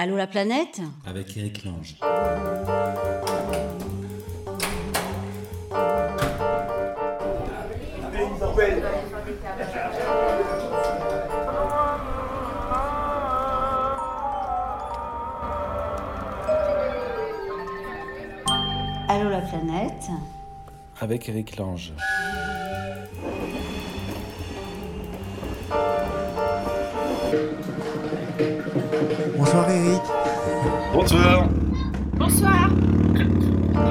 Allô la planète? Avec Eric Lange. Allô la planète? Avec Eric Lange. Bonsoir Eric. Bonsoir. Bonsoir.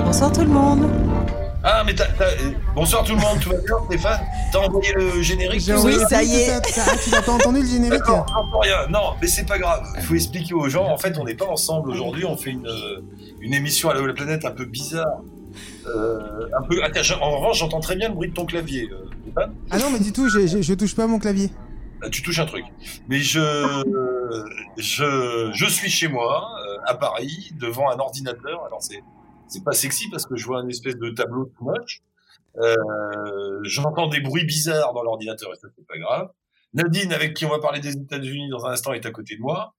Bonsoir tout le monde. Ah, mais t'as, t'as- bonsoir tout le monde, tout va bien, Stéphane? T'as envoyé le générique tout envoyé ça? y est. Ah, tu n'as pas entendu le générique? J'entends rien. Non, mais c'est pas grave. Il faut expliquer aux gens. En fait, on n'est pas ensemble aujourd'hui. On fait une, euh, une émission à la planète un peu bizarre. Euh, un peu. Attends, en revanche, j'entends très bien le bruit de ton clavier, euh, Stéphane. Ah non, mais du tout, j'ai- je touche pas à mon clavier. Tu touches un truc. Mais je, je, suis chez moi, euh, à Paris, devant un ordinateur. Alors c'est, pas sexy parce que je vois un espèce de tableau tout moche. Euh, j'entends des bruits bizarres dans l'ordinateur et ça c'est pas grave. Nadine, avec qui on va parler des États-Unis dans un instant, est à côté de moi.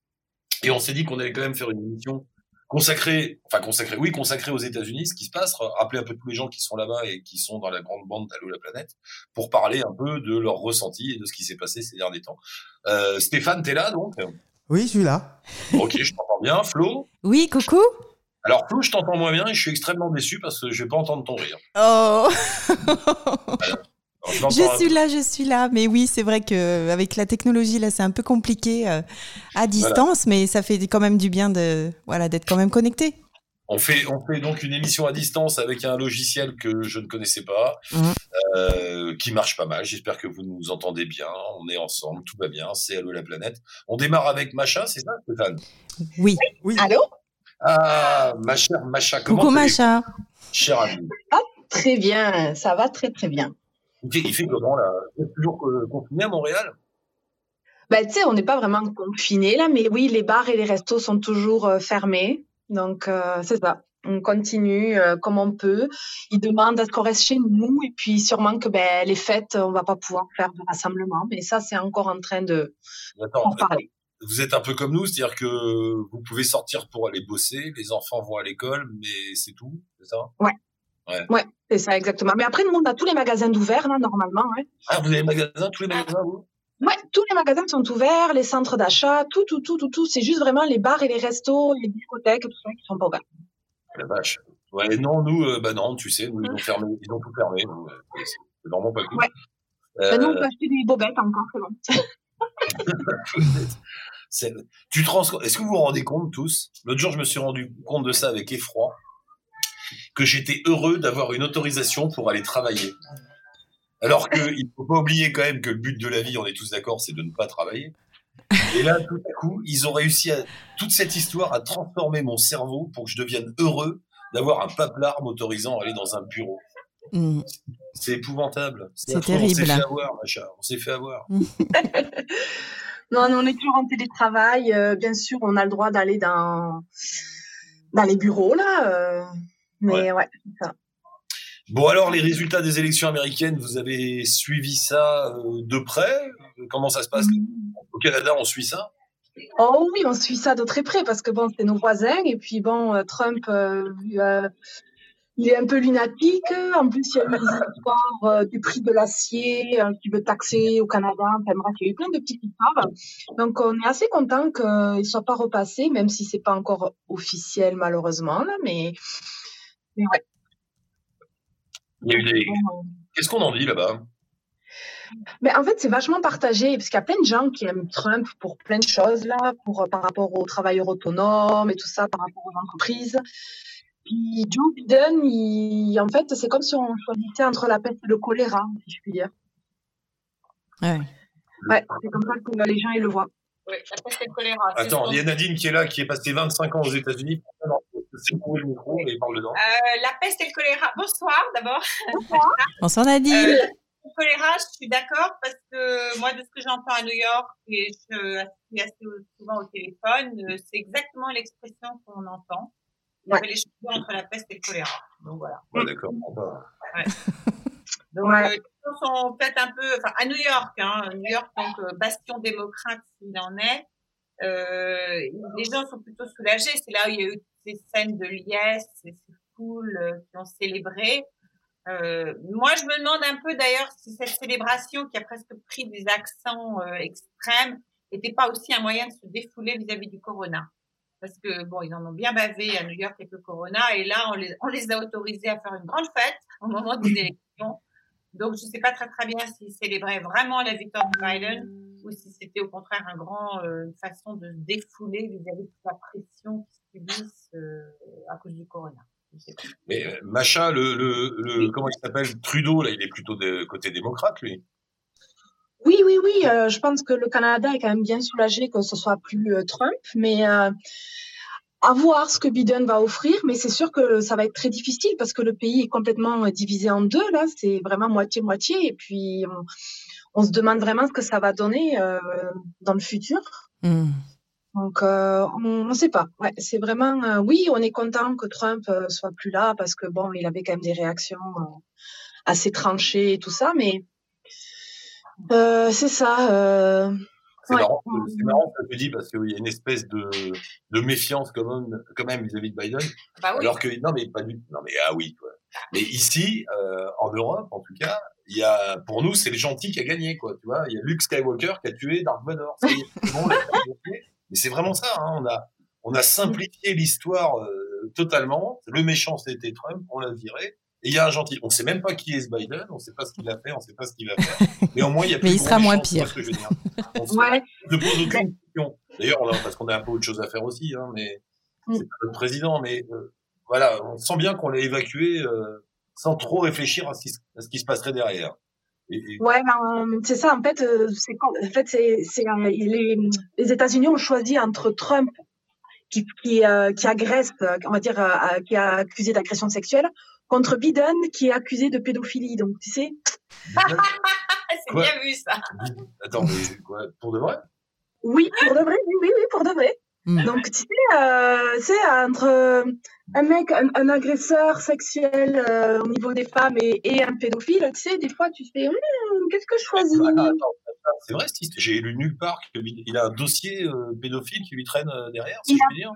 Et on s'est dit qu'on allait quand même faire une émission consacrée, enfin consacrée, oui, consacrée aux États-Unis, ce qui se passe, rappeler un peu tous les gens qui sont là-bas et qui sont dans la grande bande d'Allo la planète, pour parler un peu de leur ressenti et de ce qui s'est passé ces derniers temps. Euh, Stéphane, t'es là donc? Oui, je suis là. Ok, je t'entends bien. Flo? Oui, coucou. Alors Flo, je t'entends moins bien et je suis extrêmement déçu parce que je vais pas entendre ton rire. Oh, Alors, je suis là, je suis là. Mais oui, c'est vrai que avec la technologie là, c'est un peu compliqué euh, à distance, mais ça fait quand même du bien de voilà d'être quand même connecté. On fait, on fait donc une émission à distance avec un logiciel que je ne connaissais pas, Mhm. euh, qui marche pas mal. J'espère que vous nous entendez bien. On est ensemble, tout va bien. C'est Allo la planète. On démarre avec Macha, c'est ça, Stéphane? Oui. Allô? Ah, ma chère Macha, comment Coucou Macha. Chère amie. Très bien, ça va très très bien. Il fait, il fait comment là? Vous êtes toujours euh, confiné à Montréal? Ben, tu sais, on n'est pas vraiment confinés là, mais oui, les bars et les restos sont toujours euh, fermés. Donc, euh, c'est ça. On continue euh, comme on peut. Ils demandent à ce qu'on reste chez nous et puis sûrement que ben, les fêtes, on va pas pouvoir faire de rassemblement. Mais ça, c'est encore en train de Attends, en parler. vous êtes un peu comme nous, c'est-à-dire que vous pouvez sortir pour aller bosser, les enfants vont à l'école, mais c'est tout, c'est ça? Ouais, c'est ça exactement. Mais après, nous, on a tous les magasins d'ouvert là, normalement. hein. Ah, vous avez le magasin, tous les magasins, vous? Ouais, tous les magasins sont ouverts, les centres d'achat, tout, tout, tout, tout, tout. C'est juste vraiment les bars et les restos, les discothèques, tout ça qui sont pas ouverts. La vache. Ouais, non, nous, euh, bah non, tu sais, nous, ils ont fermé, ils ont tout fermé, euh, c'est vraiment pas cool. Ouais. Euh, Ben, nous, on peut acheter des bobettes encore, c'est bon. c'est- tu te rends, est-ce que vous vous rendez compte tous? L'autre jour, je me suis rendu compte de ça avec effroi, que j'étais heureux d'avoir une autorisation pour aller travailler. Alors que il faut pas oublier quand même que le but de la vie, on est tous d'accord, c'est de ne pas travailler. Et là, tout à coup, ils ont réussi à toute cette histoire à transformer mon cerveau pour que je devienne heureux d'avoir un paplard m'autorisant à aller dans un bureau. Mm. C'est épouvantable. C'est affreux. On s'est terrible. fait avoir, Macha. On s'est fait avoir. Non, non, on est toujours en télétravail. euh, bien sûr, on a le droit d'aller dans, dans les bureaux, là. euh, mais ouais, c'est ça. Bon, alors, les résultats des élections américaines, vous avez suivi ça euh, de près? Comment ça se passe? Au Canada, on suit ça? Oh oui, on suit ça de très près parce que bon, c'est nos voisins. Et puis bon, euh, Trump, euh, euh, il est un peu lunatique. En plus, il y a eu des histoires euh, du prix de l'acier euh, qui veut taxer au Canada. Enfin bref, il y a eu plein de petites histoires. Donc, on est assez content qu'il ne soit pas repassé, même si c'est pas encore officiel malheureusement. Là, mais ouais. Il y a eu des... Bon, Qu'est-ce qu'on en dit là-bas? Mais en fait, c'est vachement partagé parce qu'il y a plein de gens qui aiment Trump pour plein de choses là, pour euh, par rapport aux travailleurs autonomes et tout ça, par rapport aux entreprises. Puis Joe Biden, il, en fait, c'est comme si on choisissait entre la peste et le choléra, si je puis dire. Ouais. Ouais, c'est comme ça que les gens ils le voient. Oui, la peste et le choléra. c'est Attends, il y a Nadine qui est là, qui est passée 25 ans aux États-Unis. C'est pour le micro et parle dedans. Euh, la peste et le choléra. Bonsoir d'abord. Bonsoir Nadine. Euh, le choléra, je suis d'accord parce que moi, de ce que j'entends à New York et je suis assez souvent au téléphone, euh, c'est exactement l'expression qu'on entend. Il y avait les cheveux entre la peste et le choléra. Donc voilà. Ouais, d'accord. Donc Ouais. euh, les choses sont peut-être un peu, enfin à New York, hein, New York donc euh, bastion démocrate s'il en est. euh, les gens sont plutôt soulagés. C'est là où il y a eu ces scènes de liesse, ces foules euh, qui ont célébré. Euh, moi, je me demande un peu d'ailleurs si cette célébration qui a presque pris des accents euh, extrêmes n'était pas aussi un moyen de se défouler vis-à-vis du corona. Parce que bon, ils en ont bien bavé à New York avec le corona, et là, on les, a autorisés à faire une grande fête au moment des élections. Donc, je ne sais pas très très bien s'ils célébraient vraiment la victoire de Biden ou si c'était au contraire un grand, euh, une façon de se défouler vis-à-vis de la pression qu'ils subissent euh, à cause du corona. Mais euh, Macha, le, le, le comment il s'appelle Trudeau, là, il est plutôt de côté démocrate, lui? Oui, oui, oui. Euh, je pense que le Canada est quand même bien soulagé que ce soit plus euh, Trump, mais euh, à voir ce que Biden va offrir. Mais c'est sûr que ça va être très difficile parce que le pays est complètement divisé en deux. Là, c'est vraiment moitié moitié. Et puis on, on, se demande vraiment ce que ça va donner dans le futur. Mm. Donc, euh, on ne sait pas. Ouais, c'est vraiment, euh, oui, on est content que Trump euh, soit plus là parce que bon, il avait quand même des réactions assez tranchées et tout ça, mais c'est ça. c'est ouais. marrant, marrant, ce que tu dis parce qu'il y a une espèce de, de méfiance quand même, quand même vis-à-vis de Biden. Bah oui. Alors que non mais pas du, non mais ah oui. Quoi. Mais ici, en Europe, en tout cas, il y a, pour nous, c'est le gentil qui a gagné, quoi. Tu vois, il y a Luke Skywalker qui a tué Darth Vader. C'est bon, mais c'est vraiment ça. Hein. On a on a simplifié l'histoire euh, totalement. Le méchant c'était Trump, on l'a viré. Et il y a un gentil. On sait même pas qui est ce Biden, on sait pas ce qu'il a fait, on sait pas ce qu'il va faire. Mais au moins il y a plus Mais il sera moins pire. Que je. On ouais. ne pose aucune question. D'ailleurs, parce qu'on a un peu autre chose à faire aussi, hein, mais c'est pas notre président. Mais euh, voilà, on sent bien qu'on l'a évacué euh, sans trop réfléchir à ce, qui, à ce qui se passerait derrière. Ouais, ben, c'est ça. En fait, c'est en fait c'est c'est les, les États-Unis ont choisi entre Trump qui qui, euh, qui agresse, on va dire, euh, qui a accusé d'agression sexuelle, contre Biden qui est accusé de pédophilie. Donc, tu sais. c'est bien vu ça. Attends, mais quoi, pour de vrai? Oui, pour de vrai. Oui, oui, oui pour de vrai. Mm. Donc, tu sais, euh, c'est entre euh, un mec, un, un agresseur sexuel euh, au niveau des femmes et, et, un pédophile, tu sais, des fois, tu fais, hm, qu'est-ce que je choisis? C'est vrai, j'ai lu nulle part qu'il a un dossier euh, pédophile qui lui traîne euh, derrière, si je puis dire.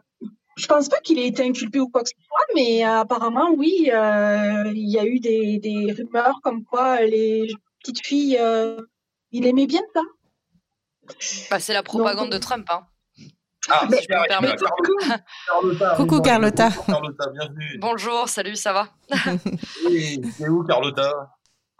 Je pense pas qu'il ait été inculpé ou quoi que ce soit, mais apparemment, oui, il y a eu des, des, rumeurs comme quoi les petites filles, il aimait bien ça. Bah, c'est la propagande Donc, de Trump, hein. Ah, peux me. Carlotta, Coucou Carlotta. Carlotta, bienvenue. Bonjour, salut, ça va? Oui, c'est où Carlotta?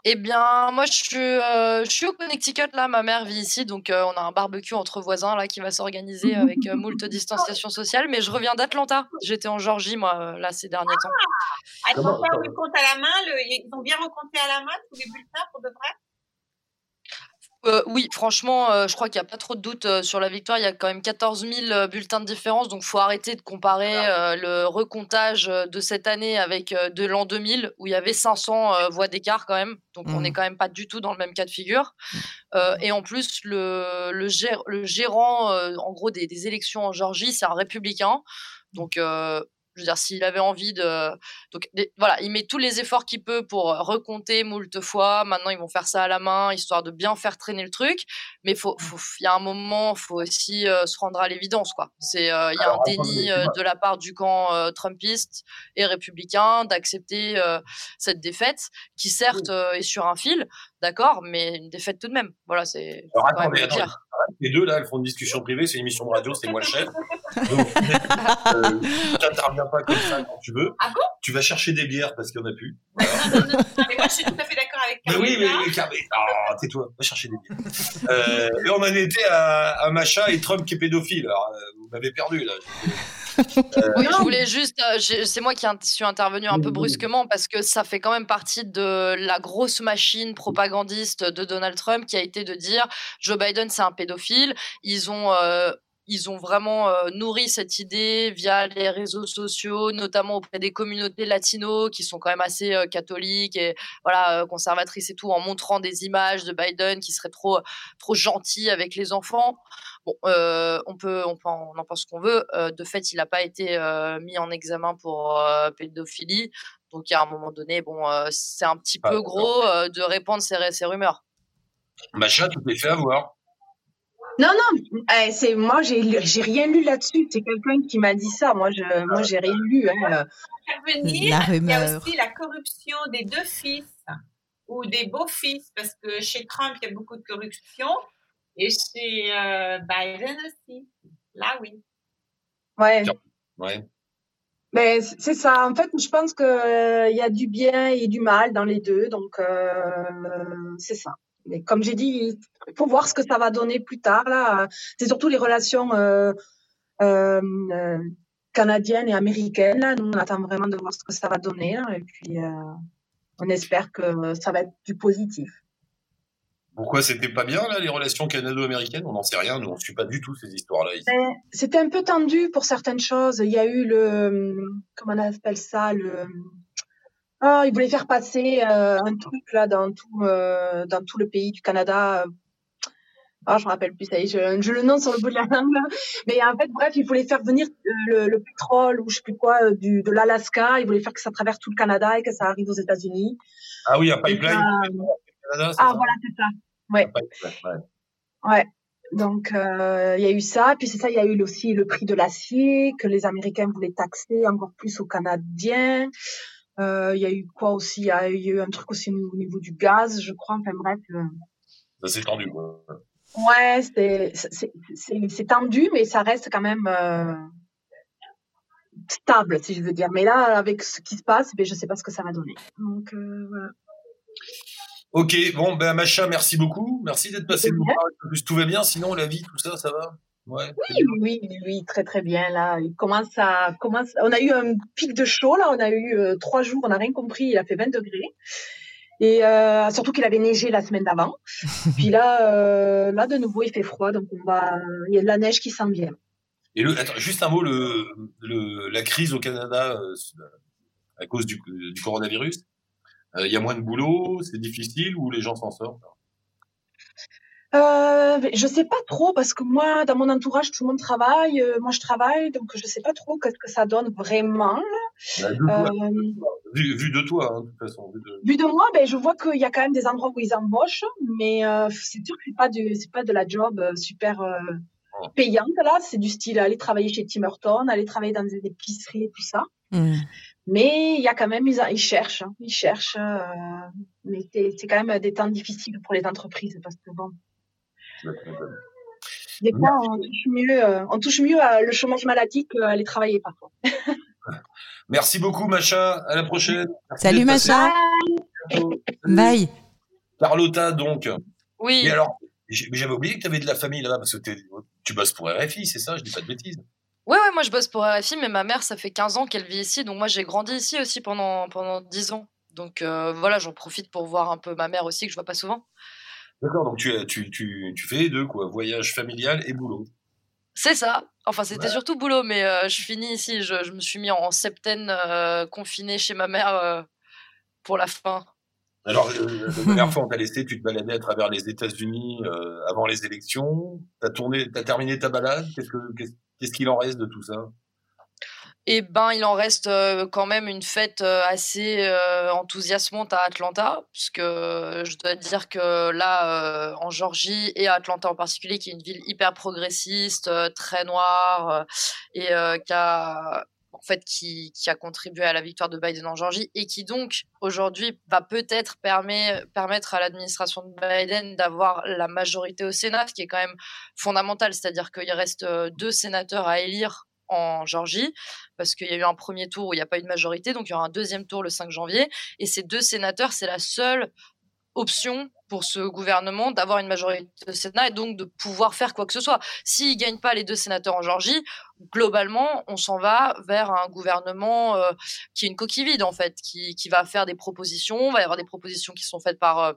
Eh bien, moi je suis, euh, je suis au Connecticut, là, ma mère vit ici, donc euh, on a un barbecue entre voisins là qui va s'organiser avec euh, moult distanciation sociale, mais je reviens d'Atlanta. J'étais en Georgie, moi, là, ces derniers temps. Ah, Atlanta, le compte à la main, le... ils ont bien recompté à la main tous les bulletins pour de vrai? Euh, oui, franchement, euh, je crois qu'il n'y a pas trop de doute euh, sur la victoire. Il y a quand même 14 000 bulletins de différence, donc faut arrêter de comparer le recomptage de cette année avec de l'an 2000 où il y avait 500 voix d'écart quand même. Donc on n'est quand même pas du tout dans le même cas de figure. et en plus, le, le, le gérant, en gros, des, des, élections en Géorgie, c'est un républicain. Donc je veux dire, s'il avait envie de. Donc, voilà, il met tous les efforts qu'il peut pour recompter moult fois. Maintenant, ils vont faire ça à la main, histoire de bien faire traîner le truc. Mais il faut, faut, y a un moment, il faut aussi euh, se rendre à l'évidence, quoi. C'est, euh, il y a un déni euh, de la part du camp euh, trumpiste et républicain d'accepter cette défaite, qui certes est sur un fil, d'accord, mais une défaite tout de même. Voilà, c'est. Alors, attendez, attendez, les deux, là, elles font une discussion privée, c'est une émission de radio, c'est moi le chef. Donc, euh, tu n'interviens pas comme ça quand tu veux. Ah bon? Tu vas chercher des bières parce qu'il n'y en a plus. Voilà. mais moi, je suis tout à fait d'accord avec Mais oui, mais, mais, mais ah, tais-toi, va chercher des bières. Euh, et on en était à, à Macha et Trump qui est pédophile. Alors, euh, m'avez perdu, là. Euh, oui, je voulais juste, euh, c'est moi qui suis intervenu un peu brusquement parce que ça fait quand même partie de la grosse machine propagandiste de Donald Trump qui a été de dire Joe Biden c'est un pédophile. Ils ont euh, ils ont vraiment euh, nourri cette idée via les réseaux sociaux, notamment auprès des communautés latino qui sont quand même assez euh, catholiques et voilà euh, conservatrices et tout, en montrant des images de Biden qui serait trop trop gentil avec les enfants. Bon, on peut on, peut en, on en pense qu'on veut. de fait, il n'a pas été mis en examen pour pédophilie. Donc, à un moment donné, bon, c'est un petit peu gros de répandre ces, ces rumeurs. Macha, tu t'es fait avoir. Non, non, eh, c'est moi, j'ai j'ai rien lu là-dessus. C'est quelqu'un qui m'a dit ça. Moi, je, moi, j'ai rien lu. Hein. il y a aussi la corruption des deux fils ou des beaux-fils, parce que chez Trump, il y a beaucoup de corruption, et chez euh, Biden aussi. Là, oui. Ouais. Ouais. Mais c'est ça. En fait, je pense qu'il euh, y a du bien et du mal dans les deux. Donc, euh, c'est ça. Mais comme j'ai dit, il faut voir ce que ça va donner plus tard. Là, c'est surtout les relations euh, euh, euh canadiennes et américaines. Là, nous, on attend vraiment de voir ce que ça va donner. et puis, euh, on espère que ça va être du positif. Pourquoi c'était pas bien là les relations canado-américaines? On n'en sait rien, nous on suit pas du tout ces histoires-là. Ben, c'était un peu tendu pour certaines choses. Il y a eu le comment on appelle ça le ah ils voulaient faire passer euh, un truc là dans tout euh, dans tout le pays du Canada. Ah, je me rappelle plus, ça y est, je, le nom sur le bout de la langue. Là. Mais en fait, bref, ils voulaient faire venir le, le pétrole ou je sais plus quoi du, de l'Alaska. Ils voulaient faire que ça traverse tout le Canada et que ça arrive aux États-Unis. Ah oui, un pipeline. Canada, ah voilà, c'est ça. Ouais. ouais. Donc euh, il y a eu ça, puis c'est ça, il y a eu aussi le prix de l'acier que les Américains voulaient taxer encore plus aux Canadiens. Euh, il y a eu quoi aussi? Il y a eu un truc aussi au niveau du gaz, je crois. Enfin bref. Euh. Ça s'est tendu. Quoi. Ouais, c'est tendu, mais ça reste quand même stable, si je veux dire. Mais là, avec ce qui se passe, ben, je sais pas ce que ça va donner. Donc voilà. Ok, bon, ben Macha, merci beaucoup. Merci d'être passé nous Plus tout va bien, sinon la vie, tout ça, ça va? Ouais, oui, oui, oui, très très bien. Là, il commence à commence. On a eu un pic de chaud là. On a eu euh, trois jours, on n'a rien compris. Il a fait 20 degrés. Et euh, surtout qu'il avait neigé la semaine d'avant. Puis là, euh, là de nouveau, il fait froid, donc on va. Il y a de la neige qui sent bien. Et le, attends, juste un mot, le, le, la crise au Canada à cause du, du coronavirus. Il euh, y a moins de boulot, c'est difficile ou les gens s'en sortent? Euh, je sais pas trop parce que moi, dans mon entourage, tout le monde travaille. Euh, moi, je travaille, donc je sais pas trop qu'est-ce que ça donne vraiment. Bah, euh, vu, de toi, hein, de toute façon. Vu de, moi, ben, je vois qu'il y a quand même des endroits où ils embauchent, mais c'est sûr que c'est pas du, c'est pas de la job super oh. payante là. C'est du style aller travailler chez Tim Hortons, aller travailler dans des épiceries et tout ça. Mmh. Mais il y a quand même, ils, cherchent, hein, ils cherchent. Euh, mais c'est quand même des temps difficiles pour les entreprises parce que bon. Des fois, on touche mieux, euh, on touche mieux à le chômage maladie qu'à aller travailler parfois. Merci beaucoup, Macha. À la prochaine. Salut, Macha. Bye. Carlotta, donc. Oui. Et alors, j'avais oublié que tu avais de la famille là-bas parce que tu bosses pour RFI, c'est ça? Je dis pas de bêtises. Ouais, ouais, moi je bosse pour RFI, mais ma mère, ça fait 15 ans qu'elle vit ici, donc moi j'ai grandi ici aussi pendant, pendant 10 ans. Donc euh, voilà, j'en profite pour voir un peu ma mère aussi, que je vois pas souvent. D'accord, donc tu, tu, tu, tu fais les deux, quoi, voyage familial et boulot. C'est ça. Enfin, c'était surtout boulot, mais euh, je finis ici. Je, je, me suis mis en septaine euh, confiné chez ma mère pour la fin. Alors, la dernière fois, on t'a laissé, tu te baladais à travers les États-Unis avant les élections. T'as tourné, t'as terminé ta balade. Qu'est-ce que, Qu'est-ce qu'il en reste de tout ça? Eh ben, il en reste euh, quand même une fête euh, assez euh, enthousiasmante à Atlanta, puisque je dois dire que là, en Georgie et à Atlanta en particulier, qui est une ville hyper progressiste, très noire, et qui a en fait qui, a contribué à la victoire de Biden en Georgie et qui donc aujourd'hui va peut-être permettre à l'administration de Biden d'avoir la majorité au Sénat, ce qui est quand même fondamental, c'est-à-dire qu'il reste deux sénateurs à élire en Georgie, parce qu'il y a eu un premier tour où il n'y a pas eu de majorité, donc il y aura un deuxième tour le 5 janvier, et ces deux sénateurs, c'est la seule option pour ce gouvernement d'avoir une majorité au Sénat et donc de pouvoir faire quoi que ce soit. S'ils ne gagnent pas les deux sénateurs en Georgie, globalement, on s'en va vers un gouvernement euh, qui est une coquille vide, en fait, qui, qui, va faire des propositions. Il va y avoir des propositions qui sont faites par euh,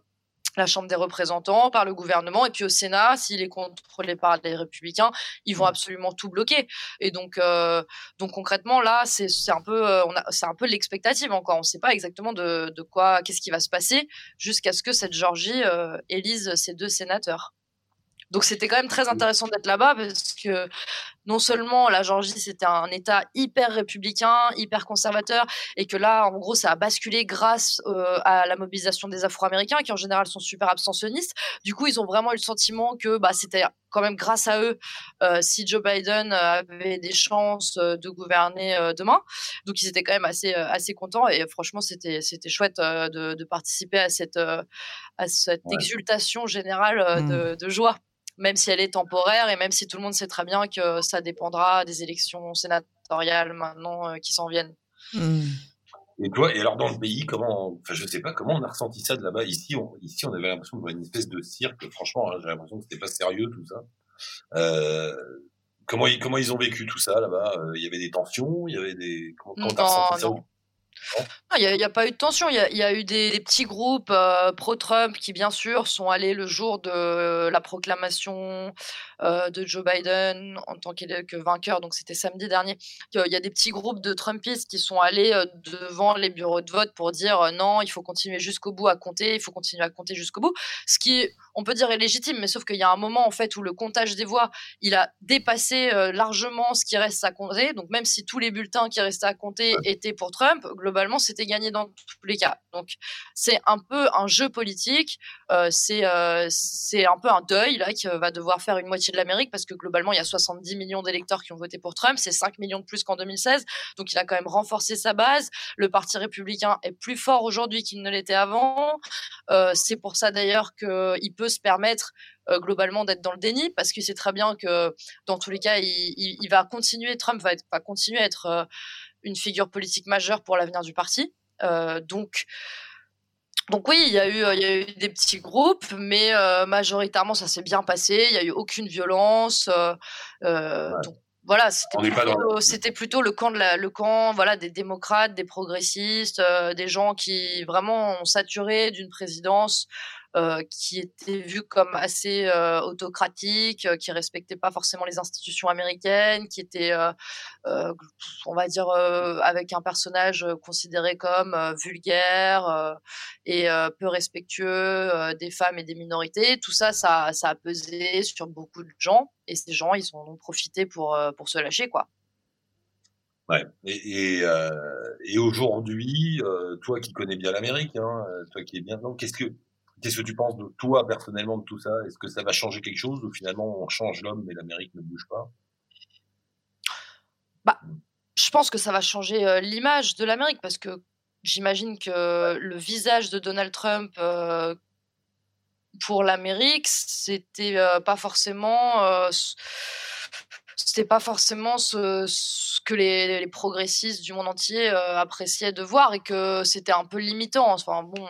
la Chambre des représentants, par le gouvernement, et puis au Sénat, s'il est contrôlé par les républicains, ils vont mmh. absolument tout bloquer. Et donc, euh, donc concrètement, là, c'est un peu, euh, c'est un peu l'expectative encore. On ne sait pas exactement de, de quoi, qu'est-ce qui va se passer jusqu'à ce que cette Georgie euh, élise ses deux sénateurs. Donc c'était quand même très intéressant d'être là-bas parce que non seulement la Géorgie c'était un État hyper républicain, hyper conservateur, et que là, en gros, ça a basculé grâce euh, à la mobilisation des Afro-Américains, qui en général sont super abstentionnistes. Du coup, ils ont vraiment eu le sentiment que bah, c'était quand même grâce à eux euh, si Joe Biden avait des chances euh, de gouverner demain. Donc, ils étaient quand même assez, assez contents, et franchement, c'était c'était chouette de, de, participer à cette, à cette exultation générale mmh. de, de joie même si elle est temporaire et même si tout le monde sait très bien que ça dépendra des élections sénatoriales maintenant qui s'en viennent. Mmh. Et toi, et alors dans le pays, comment, enfin je sais pas comment on a ressenti ça de là-bas? Ici, on, ici, on avait l'impression de voir une espèce de cirque. Franchement, hein, j'ai l'impression que c'était pas sérieux tout ça. Euh, comment, ils, comment ils ont vécu tout ça là-bas? Euh, Il y avait des tensions, il y avait des. Comment, comment ressenti ça? Il n'y a, pas eu de tension. Il y, a eu des, petits groupes euh, pro-Trump qui, bien sûr, sont allés le jour de la proclamation euh, de Joe Biden en tant que vainqueur. Donc, c'était samedi dernier. Il y a des petits groupes de Trumpistes qui sont allés euh, devant les bureaux de vote pour dire non, il faut continuer jusqu'au bout à compter, il faut continuer à compter jusqu'au bout. Ce qui, on peut dire, est légitime, mais sauf qu'il y a un moment, en fait, où le comptage des voix, il a dépassé largement ce qui reste à compter. Donc, même si tous les bulletins qui restaient à compter étaient pour Trump, globalement, c'était gagné dans tous les cas. Donc, c'est un peu un jeu politique. Euh, c'est euh, c'est un peu un deuil là qui va devoir faire une moitié de l'Amérique parce que globalement, il y a 70 millions d'électeurs qui ont voté pour Trump. C'est 5 millions de plus qu'en 2016. Donc, il a quand même renforcé sa base. Le Parti républicain est plus fort aujourd'hui qu'il ne l'était avant. Euh, c'est pour ça d'ailleurs qu'il peut se permettre globalement d'être dans le déni parce qu'il sait très bien que dans tous les cas, il, il, va continuer, Trump va, être, va continuer à être une figure politique majeure pour l'avenir du parti. Euh, donc, donc oui, il y, a eu, il y a eu des petits groupes, mais euh, majoritairement ça s'est bien passé. Il n'y a eu aucune violence. Euh, donc, voilà, c'était plutôt, plutôt le camp de la, le camp, voilà, des démocrates, des progressistes, des gens qui vraiment ont saturé d'une présidence euh, qui était vu comme assez euh, autocratique, euh, qui respectait pas forcément les institutions américaines, qui était, on va dire, avec un personnage considéré comme vulgaire et peu respectueux des femmes et des minorités. Tout ça, ça, ça a pesé sur beaucoup de gens et ces gens, ils ont profité pour, pour se lâcher, quoi. Ouais. Et, et, et aujourd'hui, toi qui connais bien l'Amérique, hein, toi qui es bien dedans, qu'est-ce que Qu'est-ce que tu penses de toi personnellement de tout ça? Est-ce que ça va changer quelque chose ou finalement on change l'homme mais l'Amérique ne bouge pas? Bah, Je pense que ça va changer euh, l'image de l'Amérique parce que j'imagine que le visage de Donald Trump euh, pour l'Amérique, c'était euh, pas forcément. c'était pas forcément ce, que les, les, progressistes du monde entier appréciaient de voir et que c'était un peu limitant. Enfin bon,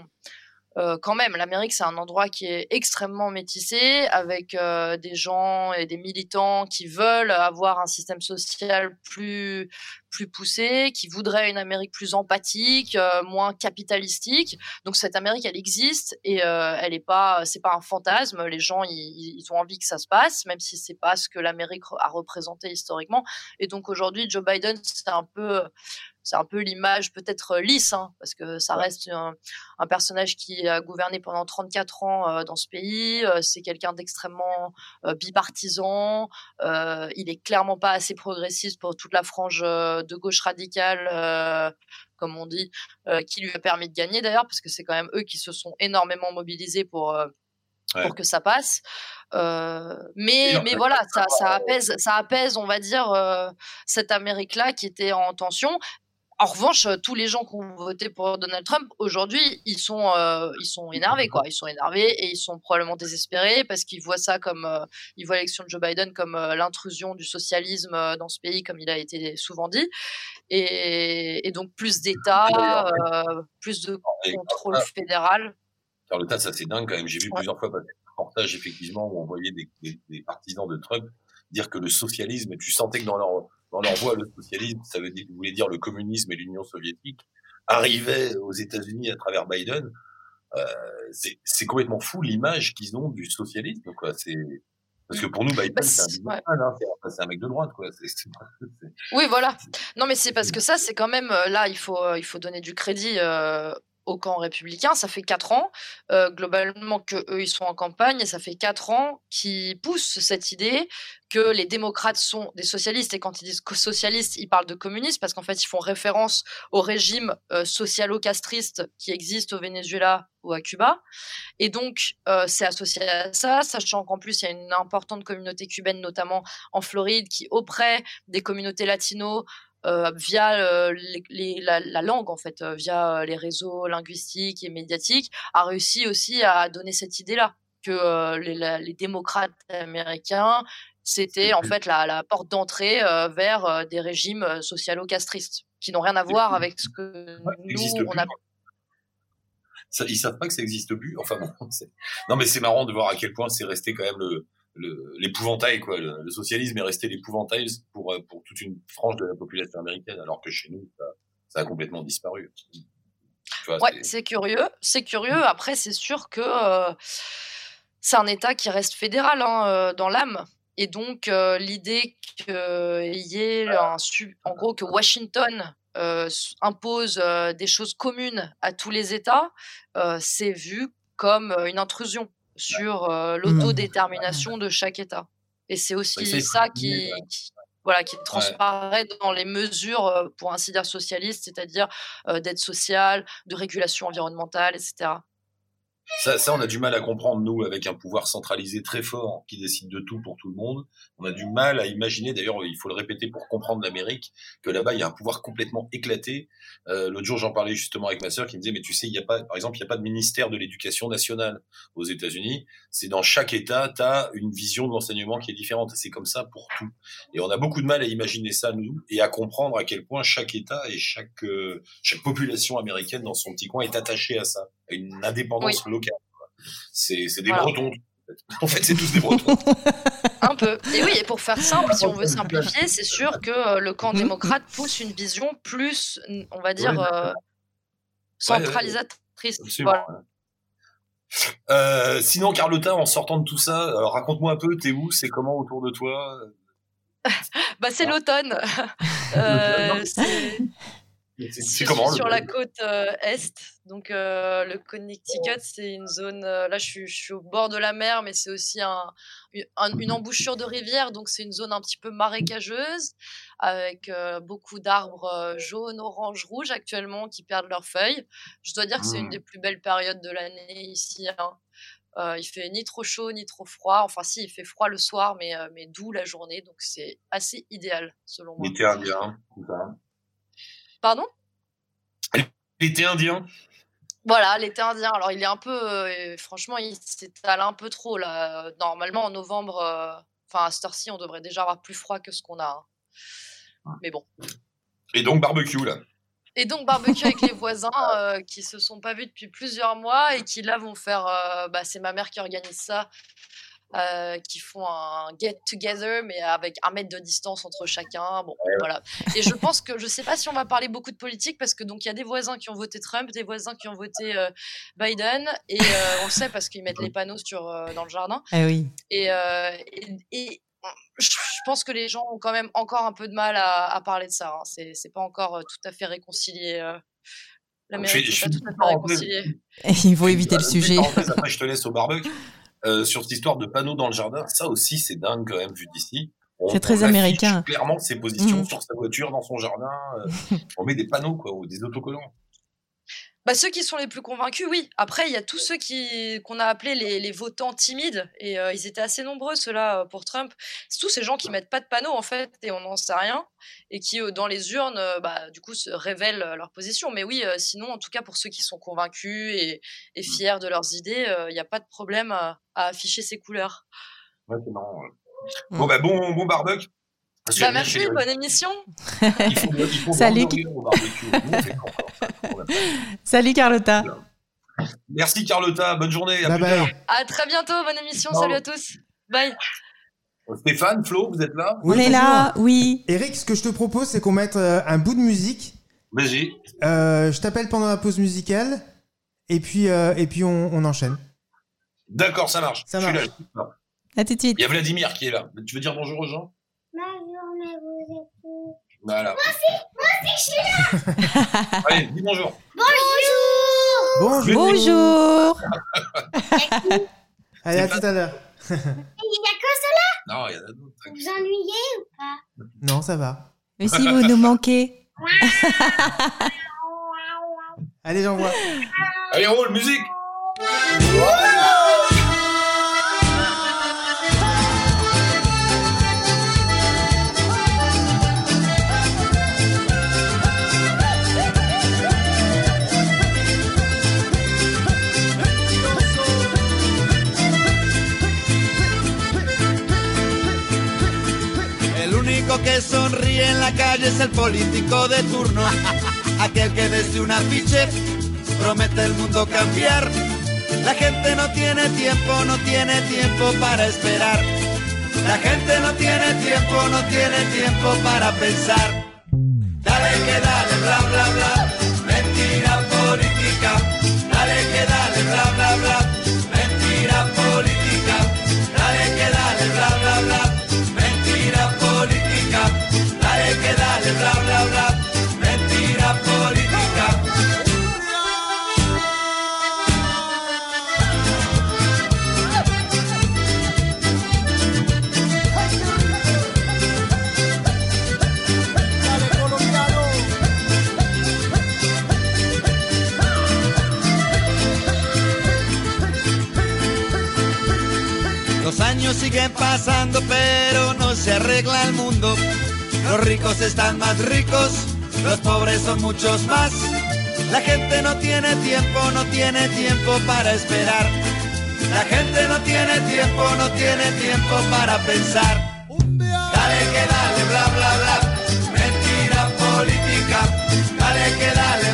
euh, quand même, l'Amérique, c'est un endroit qui est extrêmement métissé, avec euh, des gens et des militants qui veulent avoir un système social plus, plus poussé, qui voudraient une Amérique plus empathique, euh, moins capitalistique. Donc cette Amérique, elle existe et elle est pas, c'est pas un fantasme. Les gens, ils, ont envie que ça se passe, même si c'est pas ce que l'Amérique a représenté historiquement. Et donc aujourd'hui, Joe Biden, c'est un peu c'est un peu l'image peut-être euh, lisse, hein, parce que ça reste un, personnage qui a gouverné pendant 34 ans euh, dans ce pays. Euh, c'est quelqu'un d'extrêmement bipartisan. il est clairement pas assez progressiste pour toute la frange de gauche radicale comme on dit, qui lui a permis de gagner d'ailleurs, parce que c'est quand même eux qui se sont énormément mobilisés pour, pour que ça passe. mais mais voilà, ça, ça, apaise, ça apaise, on va dire, cette Amérique-là qui était en tension. En revanche, euh, tous les gens qui ont voté pour Donald Trump aujourd'hui, ils sont, euh, ils sont énervés, quoi. Ils sont énervés et ils sont probablement désespérés parce qu'ils voient ça comme, euh, ils voient l'élection de Joe Biden comme l'intrusion du socialisme dans ce pays, comme il a été souvent dit, et, donc plus d'État, plus de contrôle fédéral. Tas, ça c'est dingue quand même. J'ai vu plusieurs fois passer un reportage effectivement où on voyait des, des partisans de Trump dire que le socialisme, tu sentais que dans leur dans leur voix, le socialisme, ça veut dire, voulait dire le communisme et l'Union soviétique, arrivait aux États-Unis à travers Biden. Euh, c'est complètement fou l'image qu'ils ont du socialisme. Quoi. Parce que pour nous, Biden, bah, c'est un, hein, un, mec de droite. Quoi. Oui, voilà. Non, mais c'est parce que ça, c'est quand même euh, là, il faut, euh, il faut donner du crédit au camp républicain. Ça fait quatre ans, euh, globalement, que eux ils sont en campagne, et ça fait quatre ans qu'ils poussent cette idée que les démocrates sont des socialistes. Et quand ils disent socialistes, ils parlent de communistes parce qu'en fait, ils font référence au régime euh, socialo-castriste qui existe au Venezuela ou à Cuba. Et donc, euh, c'est associé à ça, sachant qu'en plus, il y a une importante communauté cubaine, notamment en Floride, qui, auprès des communautés latino, euh, via euh, les, la, la, langue, en fait, euh, via les réseaux linguistiques et médiatiques, a réussi aussi à donner cette idée-là, que les, la, les, démocrates américains, c'était en fait la, la porte d'entrée vers des régimes socialo-castristes, qui n'ont rien à voir avec ce que nous, on a... Ça, ils savent pas que ça existe plus. Enfin bon, non mais c'est marrant de voir à quel point c'est resté quand même le, l'épouvantail quoi. Le, le, socialisme est resté l'épouvantail pour pour toute une frange de la population américaine alors que chez nous ça, ça a complètement disparu. Ouais c'est curieux c'est curieux. Après c'est sûr que euh, c'est un état qui reste fédéral hein, euh, dans l'âme. Et donc euh, l'idée qu'il y ait un en gros que Washington euh, impose des choses communes à tous les États c'est vu comme une intrusion sur euh, l'autodétermination de chaque État. Et c'est aussi ça qui, qui, voilà, qui transparaît ouais. dans les mesures, euh, pour ainsi dire, socialistes, c'est-à-dire euh, d'aide sociale, de régulation environnementale, etc. Ça, ça, on a du mal à comprendre, nous, avec un pouvoir centralisé très fort qui décide de tout pour tout le monde. On a du mal à imaginer, d'ailleurs, il faut le répéter pour comprendre l'Amérique, que là-bas, il y a un pouvoir complètement éclaté. Euh, L'autre jour, j'en parlais justement avec ma sœur qui me disait, mais tu sais, il y a pas, par exemple, il n'y a pas de ministère de l'éducation nationale aux États-Unis. C'est dans chaque État, tu as une vision de l'enseignement qui est différente. C'est comme ça pour tout. Et on a beaucoup de mal à imaginer ça, nous, et à comprendre à quel point chaque État et chaque, euh, chaque population américaine dans son petit coin est attachée à ça, à une indépendance oui. locale. C'est des voilà. Bretons. En fait, c'est tous des Bretons. Un peu. Et oui, et pour faire simple, si on veut simplifier, c'est sûr que euh, le camp démocrate pousse une vision plus, on va dire, ouais, euh, centralisatrice. Ouais, voilà. Euh, sinon, Carlotta, en sortant de tout ça, raconte-moi un peu, t'es où, c'est comment autour de toi? Bah, c'est l'automne. euh, c'est comment le... sur la côte euh, est, donc euh, le Connecticut, c'est une zone. Euh, là, je suis, je suis, au bord de la mer, mais c'est aussi un, un, une embouchure de rivière, donc c'est une zone un petit peu marécageuse avec beaucoup d'arbres jaunes, orange, rouges actuellement qui perdent leurs feuilles. Je dois dire que c'est une des plus belles périodes de l'année ici. Hein. Euh, il fait ni trop chaud ni trop froid. Enfin, si, il fait froid le soir, mais, euh, mais doux la journée. Donc, c'est assez idéal, selon moi. Indien. Pardon? L'été indien voilà, l'été indien. Alors, il est un peu. Euh, franchement, il s'étale un peu trop, là. Normalement, en novembre, enfin, à cette heure-ci, on devrait déjà avoir plus froid que ce qu'on a. Hein. Mais bon. Et donc, barbecue, là et donc barbecue avec les voisins euh, qui se sont pas vus depuis plusieurs mois et qui là vont faire, euh, bah, c'est ma mère qui organise ça, euh, qui font un get together mais avec un mètre de distance entre chacun. Bon, voilà. Et je pense que je sais pas si on va parler beaucoup de politique parce que donc il y a des voisins qui ont voté Trump, des voisins qui ont voté euh, Biden et on le sait parce qu'ils mettent les panneaux sur dans le jardin. Ah oui. Et, et, et je pense que les gens ont quand même encore un peu de mal à, à parler de ça. Hein. C'est pas encore tout à fait réconcilié. Euh, L'Amérique n'est pas tout à fait réconciliée. Il faut éviter le sujet. Après, je te laisse au barbecue. Euh, sur cette histoire de panneaux dans le jardin, ça aussi, c'est dingue quand même, vu d'ici. C'est très américain. Clairement, ses positions mmh. sur sa voiture, dans son jardin. Euh, on met des panneaux, quoi, ou des autocollants. Bah, ceux qui sont les plus convaincus, oui. Après, il y a tous ceux qui qu'on a appelés les, les, votants timides, et euh, ils étaient assez nombreux, ceux-là, pour Trump. C'est tous ces gens qui mettent pas de panneaux, en fait, et on n'en sait rien, et qui, euh, dans les urnes, euh, bah, du coup, se révèlent leur position. Mais oui, sinon, en tout cas, pour ceux qui sont convaincus et, et fiers de leurs idées, il n'y a pas de problème à, à, afficher ces couleurs. Ouais, c'est marrant. Ouais. Bon, bah, bon, bon barbecue. Bah merci, bonne émission. Il faut, il faut Salut. Salut Carlotta. Merci Carlotta, bonne journée. À, bye bye. à très bientôt, bonne émission, salut à tous. Bye. Stéphane, Flo, vous êtes là oui, On est là, oui. Eric, ce que je te propose, c'est qu'on mette euh, un bout de musique. Vas-y. Euh, je t'appelle pendant la pause musicale, et puis, euh, et puis on, on enchaîne. D'accord, ça marche. Ça marche. Je suis là. À tout de suite. Il y a Vladimir qui est là. Tu veux dire bonjour aux gens? Voilà. Moi aussi, moi aussi, je suis là. Allez, dis bonjour. Bonjour. Bonjour. Bonjour. Allez, à tout à l'heure. Il y a que cela Non, il y en a d'autres. Vous vous ennuyez ou pas? Non, ça va. Mais si vous nous manquez. Allez, j'envoie. Allez, roule, musique que sonríe en la calle es el político de turno, aquel que desde un afiche promete el mundo cambiar. La gente no tiene tiempo, no tiene tiempo para esperar. La gente no tiene tiempo, no tiene tiempo para pensar. Dale que dale, bla bla bla, mentira política. Dale que dale, bla bla pasando, pero no se arregla el mundo. Los ricos están más ricos, los pobres son muchos más. La gente no tiene tiempo, no tiene tiempo para esperar. La gente no tiene tiempo, no tiene tiempo para pensar. Dale que dale, bla bla bla, mentira política. Dale que dale,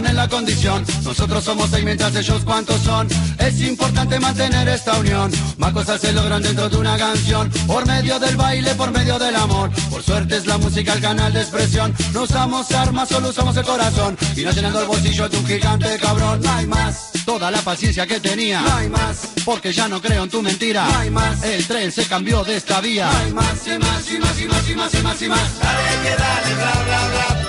ponen la condición. Nosotros somos seis mientras ellos cuántos son. Es importante mantener esta unión. Más cosas se logran dentro de una canción. Por medio del baile, por medio del amor. Por suerte es la música el canal de expresión. No usamos armas, solo usamos el corazón. Y no llenando el bolsillo de un gigante cabrón. No hay más. Toda la paciencia que tenía. No hay más. Porque ya no creo en tu mentira. No hay más. El tren se cambió de esta vía. No hay más, y más, y más, y más, y más, y más, y más. Dale que dale, bla, bla, bla.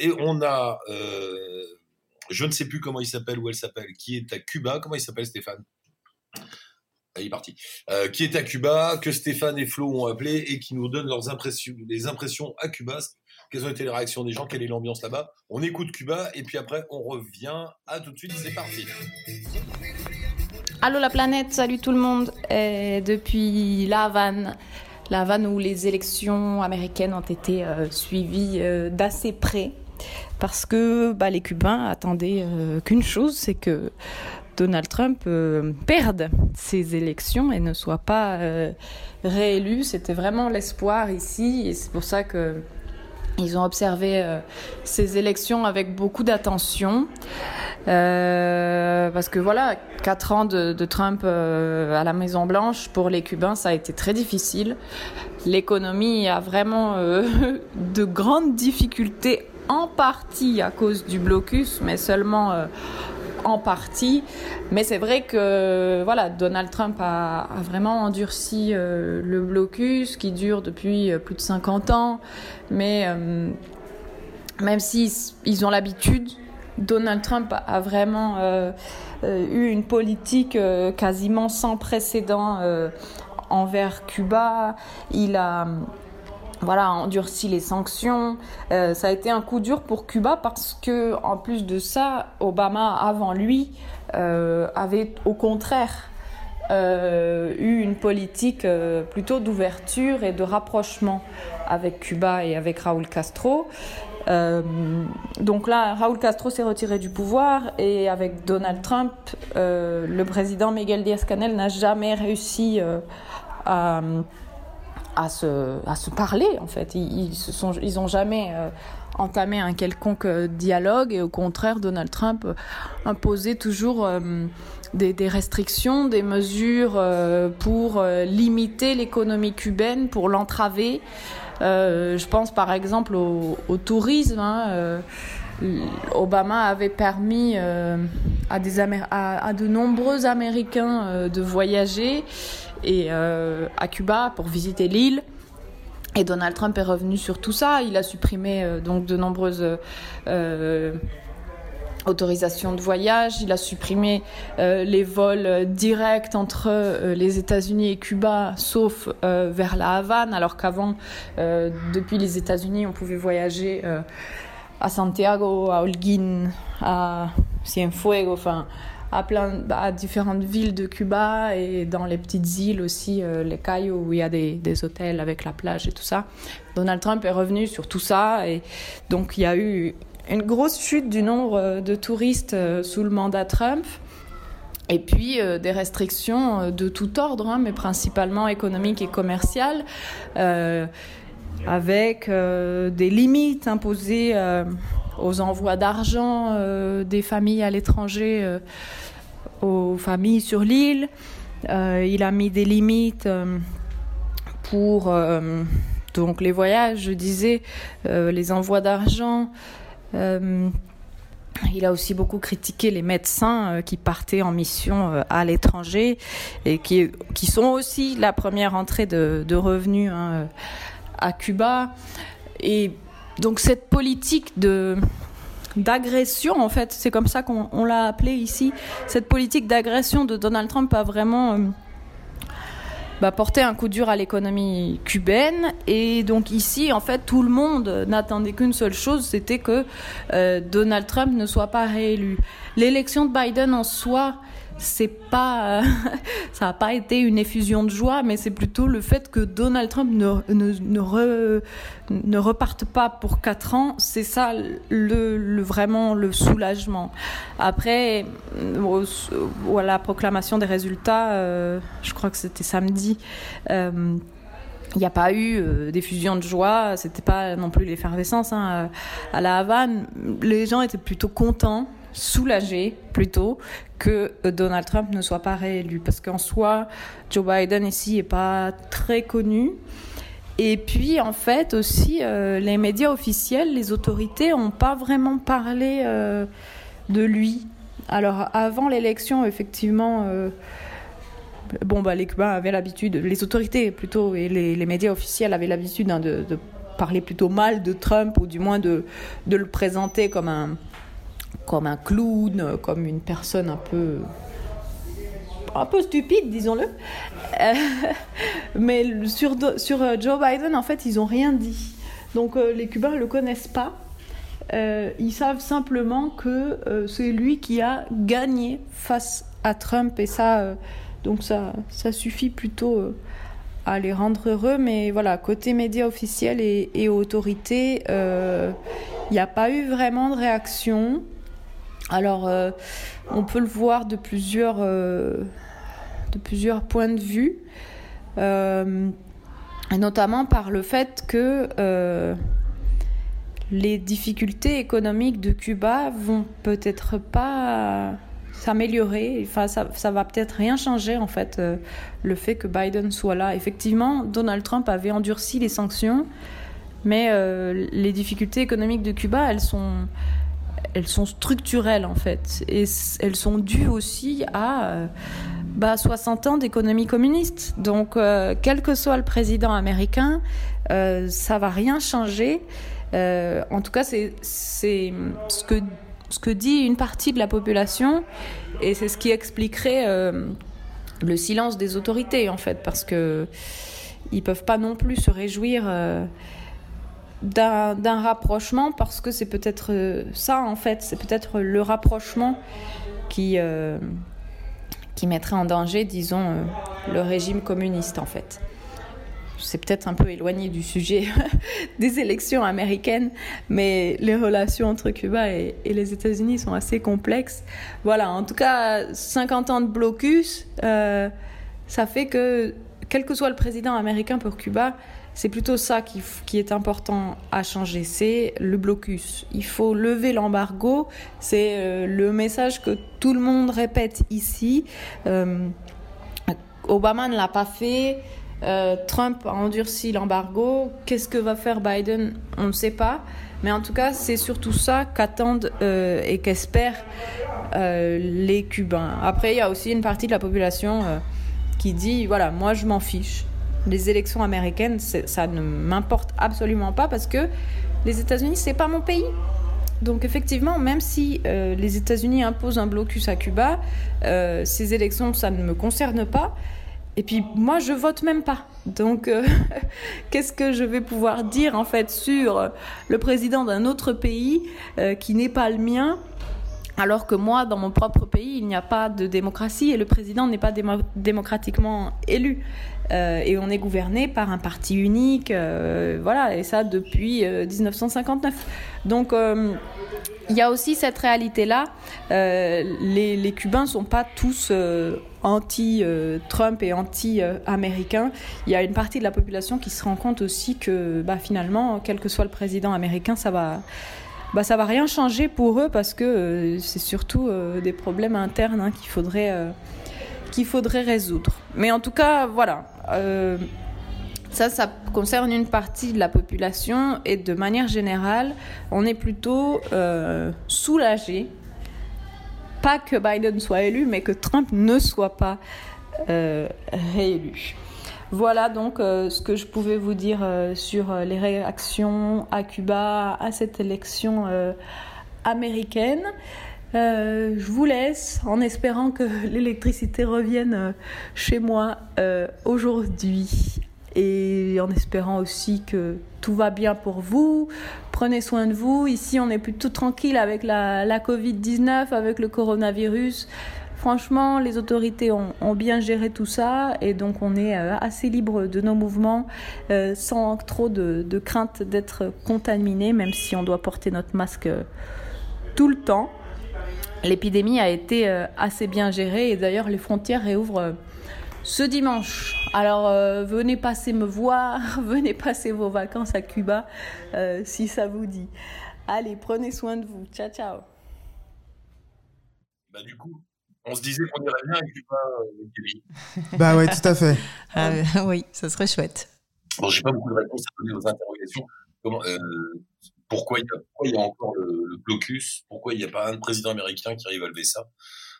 Et on a, euh, je ne sais plus comment il s'appelle ou elle s'appelle, qui est à Cuba. Comment il s'appelle Stéphane? Il est parti. Euh, qui est à Cuba, que Stéphane et Flo ont appelé et qui nous donnent leurs impressions, les impressions à Cuba. Quelles ont été les réactions des gens? Quelle est l'ambiance là-bas? On écoute Cuba et puis après on revient. À tout de suite, c'est parti. Allô la planète, salut tout le monde. Et depuis La Havane, La Havane où les élections américaines ont été euh, suivies euh, d'assez près, parce que bah, les Cubains attendaient euh, qu'une chose, c'est que Donald Trump euh, perde ces élections et ne soit pas euh, réélu. C'était vraiment l'espoir ici, et c'est pour ça que ils ont observé euh, ces élections avec beaucoup d'attention. Euh, parce que voilà, quatre ans de, Trump à la Maison Blanche, pour les Cubains, ça a été très difficile. L'économie a vraiment de grandes difficultés, en partie à cause du blocus, mais seulement en partie. Mais c'est vrai que voilà, Donald Trump a, vraiment endurci euh, le blocus qui dure depuis euh, plus de 50 ans. Mais euh, même s'ils ils ont l'habitude, Donald Trump a vraiment eu une politique quasiment sans précédent envers Cuba. Il a voilà, endurci les sanctions. Euh, ça a été un coup dur pour Cuba parce que, en plus de ça, Obama, avant lui, euh, avait au contraire euh, eu une politique euh, plutôt d'ouverture et de rapprochement avec Cuba et avec Raúl Castro. Donc là, Raúl Castro s'est retiré du pouvoir et avec Donald Trump, le président Miguel Díaz-Canel n'a jamais réussi à, à, se, parler en fait. Ils, ils ont jamais entamé un quelconque dialogue et au contraire, Donald Trump imposait toujours des, restrictions, des mesures euh, pour euh, limiter l'économie cubaine, pour l'entraver. Euh, je pense par exemple au, tourisme. Hein, euh, Obama avait permis euh, à, de nombreux Américains de voyager et à Cuba pour visiter l'île. Et Donald Trump est revenu sur tout ça. Il a supprimé donc de nombreuses autorisation de voyage, il a supprimé euh, les vols directs entre euh, les États-Unis et Cuba, sauf euh, vers la Havane, alors qu'avant, euh, depuis les États-Unis, on pouvait voyager euh, à Santiago, à Holguín, à Cienfuegos, à plein à différentes villes de Cuba et dans les petites îles aussi, euh, les Cayos où il y a des, des hôtels avec la plage et tout ça. Donald Trump est revenu sur tout ça et donc il y a eu une grosse chute du nombre de touristes sous le mandat Trump. Et puis euh, des restrictions de tout ordre, hein, mais principalement économiques et commerciales, euh, avec euh, des limites imposées euh, aux envois d'argent euh, des familles à l'étranger, aux familles sur l'île. Il a mis des limites pour donc les voyages, je disais, les envois d'argent. Il a aussi beaucoup critiqué les médecins qui partaient en mission à l'étranger et qui, sont aussi la première entrée de, de revenus hein, à Cuba. Et donc cette politique de d'agression en fait c'est comme ça qu'on l'a appelé ici cette politique d'agression de Donald Trump a vraiment euh, bah, porter un coup dur à l'économie cubaine. Et donc ici, en fait, tout le monde n'attendait qu'une seule chose, c'était que euh, Donald Trump ne soit pas réélu. L'élection de Biden en soi, c'est pas, ça n'a pas été une effusion de joie, mais c'est plutôt le fait que Donald Trump ne, ne, ne, re, ne reparte pas pour quatre ans. C'est ça le, vraiment le soulagement. Après, à la proclamation des résultats, euh, je crois que c'était samedi. Euh, il n'y a pas eu euh, d'effusion de joie, c'était pas non plus l'effervescence hein, à la Havane. Les gens étaient plutôt contents soulagé plutôt que Donald Trump ne soit pas réélu. Parce qu'en soi Joe Biden ici est pas très connu. Et puis en fait aussi euh, les médias officiels les autorités ont pas vraiment parlé euh, de lui. Alors avant l'élection effectivement euh, bon bah les cubains avaient l'habitude les autorités plutôt et les, les médias officiels avaient l'habitude hein, de, de parler plutôt mal de Trump ou du moins de, de le présenter comme un comme un clown, comme une personne un peu un peu stupide, disons-le. Euh, mais sur, sur Joe Biden, en fait, ils n'ont rien dit. Donc euh, les Cubains ne le connaissent pas. Euh, ils savent simplement que euh, c'est lui qui a gagné face à Trump et ça, euh, donc ça, ça suffit plutôt euh, à les rendre heureux. Mais voilà, côté médias officiels et autorités, il n'y a pas eu vraiment de réaction. Alors, euh, on peut le voir de plusieurs, euh, de plusieurs points de vue, euh, notamment par le fait que les difficultés économiques de Cuba vont peut-être pas s'améliorer. Enfin, ça, ça va peut-être rien changer en fait, le fait que Biden soit là. Effectivement, Donald Trump avait endurci les sanctions, mais les difficultés économiques de Cuba, elles sont elles sont structurelles en fait. Et elles sont dues aussi à euh, bah, 60 ans d'économie communiste. Donc euh, quel que soit le président américain euh, ça va rien changer. Euh, en tout cas c'est ce que ce que dit une partie de la population et c'est ce qui expliquerait le silence des autorités en fait parce que ils peuvent pas non plus se réjouir d'un rapprochement parce que c'est peut-être ça en fait c'est peut-être le rapprochement qui euh, qui mettrait en danger, disons, le régime communiste en fait c'est peut-être un peu éloigné du sujet des élections américaines, mais les relations entre Cuba et, les États-Unis sont assez complexes. Voilà, en tout cas, 50 ans de blocus, euh, ça fait que, quel que soit le président américain pour Cuba, c'est plutôt ça qui, qui, est important à changer, c'est le blocus. Il faut lever l'embargo, c'est euh, le message que tout le monde répète ici. Euh, Obama ne l'a pas fait. Euh, Trump a endurci l'embargo. Qu'est-ce que va faire Biden? On ne sait pas. Mais en tout cas, c'est surtout ça qu'attendent et qu'espèrent les Cubains. Après, il y a aussi une partie de la population qui dit, voilà, moi je m'en fiche. Les élections américaines, ça ne m'importe absolument pas parce que les États-Unis, c'est pas mon pays. Donc effectivement, même si les États-Unis imposent un blocus à Cuba, ces élections, ça ne me concerne pas. Et puis moi, je vote même pas. Donc, euh, qu'est-ce que je vais pouvoir dire en fait sur le président d'un autre pays euh, qui n'est pas le mien? Alors que moi, dans mon propre pays, il n'y a pas de démocratie et le président n'est pas démocratiquement élu. Euh, et on est gouverné par un parti unique, voilà, et ça depuis 1959. Donc, il y a aussi cette réalité-là. les, Cubains ne sont pas tous anti-Trump et anti-américain, il y a une partie de la population qui se rend compte aussi que bah, finalement, quel que soit le président américain, ça va, bah, ça va rien changer pour eux parce que euh, c'est surtout euh, des problèmes internes hein, qu'il faudrait, euh, qu'il faudrait résoudre. Mais en tout cas, voilà. ça, ça concerne une partie de la population et de manière générale, on est plutôt soulagé pas que Biden soit élu, mais que Trump ne soit pas réélu. Voilà donc euh, ce que je pouvais vous dire euh, sur les réactions à Cuba à cette élection américaine. je vous laisse en espérant que l'électricité revienne chez moi aujourd'hui et en espérant aussi que tout va bien pour vous. Prenez soin de vous. Ici, on est plutôt tranquille avec la Covid-19, avec le coronavirus. Franchement, les autorités ont, bien géré tout ça et donc on est euh, assez libre de nos mouvements euh, sans trop de, crainte d'être contaminé, même si on doit porter notre masque euh, tout le temps. L'épidémie a été assez bien gérée et d'ailleurs les frontières réouvrent ce dimanche. Alors venez passer me voir, venez passer vos vacances à Cuba si ça vous dit. Allez, prenez soin de vous. Ciao, ciao. Bah du coup, on se disait qu'on irait bien à Cuba, euh, Bah ouais, tout à fait. Ah, oui, ça serait chouette. Bon, j'ai pas beaucoup de réponses à donner aux interrogations. pourquoi, il y a, encore le, le blocus? Pourquoi il n'y a pas un président américain qui arrive à lever ça?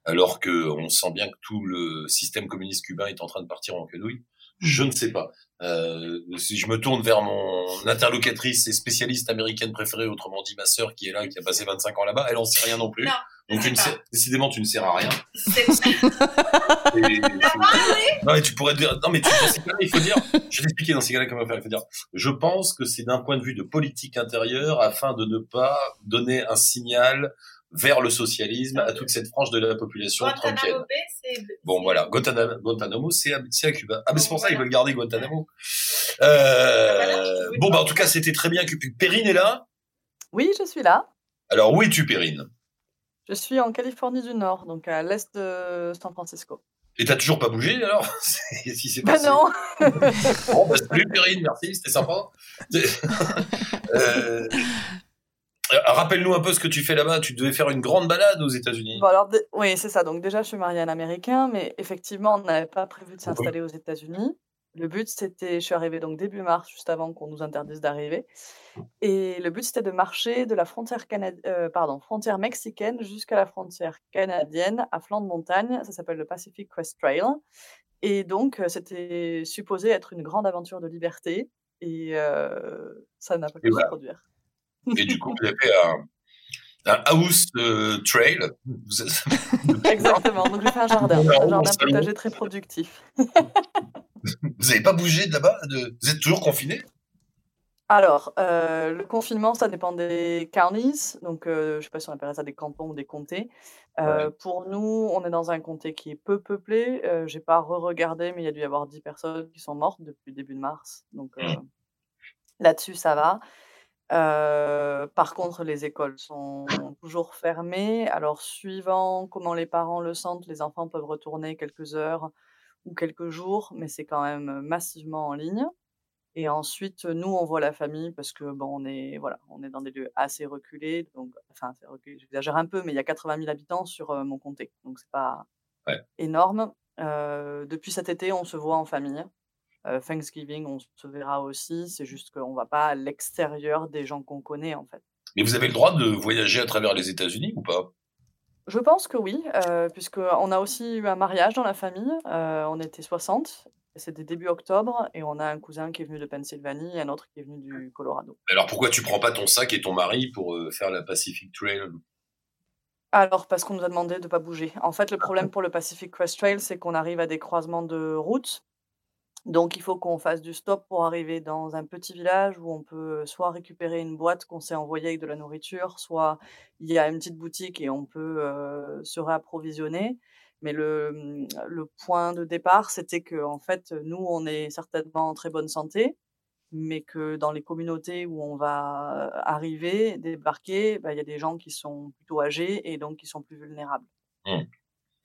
Alors que on sent bien que tout le système communiste cubain est en train de partir en quenouille. Je ne sais pas. Euh, si je me tourne vers mon interlocutrice et spécialiste américaine préférée, autrement dit ma sœur qui est là, qui a passé 25 ans là-bas, elle en sait rien non plus. Donc tu ne sais, décidément, tu ne sers à rien. non, mais tu pourrais dire, non, mais tu, dans ces cas-là, il faut dire, je vais t'expliquer dans ces cas-là comment faire. Il faut dire, je pense que c'est d'un point de vue de politique intérieure afin de ne pas donner un signal vers le socialisme à toute cette frange de la population trumpienne. Bon, voilà, Guantanamo, c'est à, Cuba. Ah, mais c'est pour ça qu'ils veulent garder Guantanamo. Euh, bon, bah, en tout cas, c'était très bien. Perrine est là? Oui, je suis là. Alors, où es-tu, Perrine? Je suis en Californie du Nord, donc à l'est de San Francisco. Et t'as toujours pas bougé alors? Si c'est bah non Bon, bah, salut Perrine, merci, c'était sympa. euh, euh, rappelle-nous un peu ce que tu fais là-bas. Tu devais faire une grande balade aux États-Unis. Bon, alors, oui, c'est ça. Donc, déjà, je suis mariée à un Américain, mais effectivement, on n'avait pas prévu de s'installer aux États-Unis. Le but, c'était, je suis arrivée donc début mars, juste avant qu'on nous interdise d'arriver. Et le but, c'était de marcher de la frontière, euh, pardon, frontière mexicaine jusqu'à la frontière canadienne à flanc de montagne. Ça s'appelle le Pacific Crest Trail. Et donc, euh, c'était supposé être une grande aventure de liberté. Et ça n'a pas pu se produire. Et du coup, vous avez un, un house euh, trail. Exactement. Donc, j'ai fait un jardin, un jardin potager très productif. vous n'avez pas bougé de là-bas de... Vous êtes toujours confiné Alors, euh, le confinement, ça dépend des counties. Donc, euh, je ne sais pas si on appelle ça des cantons ou des comtés. Euh, Ouais. pour nous, on est dans un comté qui est peu peuplé. Euh, j'ai pas re-regardé, mais il y a dû y avoir 10 personnes qui sont mortes depuis le début de mars. Donc, euh, là-dessus, ça va. Euh, par contre, les écoles sont toujours fermées. Alors, suivant comment les parents le sentent, les enfants peuvent retourner quelques heures ou quelques jours, mais c'est quand même massivement en ligne. Et ensuite, nous, on voit la famille parce que bon, on est voilà, on est dans des lieux assez reculés, donc enfin j'exagère un peu, mais il y a 80 000 habitants sur euh, mon comté, donc c'est pas Ouais. énorme. Euh, depuis cet été, on se voit en famille. Euh, Thanksgiving, on se verra aussi. C'est juste qu'on va pas à l'extérieur des gens qu'on connaît en fait. Mais vous avez le droit de voyager à travers les États-Unis ou pas? Je pense que oui, euh, puisqu'on a aussi eu un mariage dans la famille. euh, on était 60. C'était début octobre et on a un cousin qui est venu de Pennsylvanie et un autre qui est venu du Colorado. Alors pourquoi tu prends pas ton sac et ton mari pour euh, faire la Pacific Trail? Alors, parce qu'on nous a demandé de ne pas bouger. En fait, le problème pour le Pacific Crest Trail, c'est qu'on arrive à des croisements de routes. Donc, il faut qu'on fasse du stop pour arriver dans un petit village où on peut soit récupérer une boîte qu'on s'est envoyée avec de la nourriture, soit il y a une petite boutique et on peut se réapprovisionner. Mais le, mmh, le point de départ, c'était que, en fait, nous, on est certainement en très bonne santé, mais que dans les communautés où on va arriver, débarquer, bah, il y a des gens qui sont plutôt âgés et donc qui sont plus vulnérables. Hmm.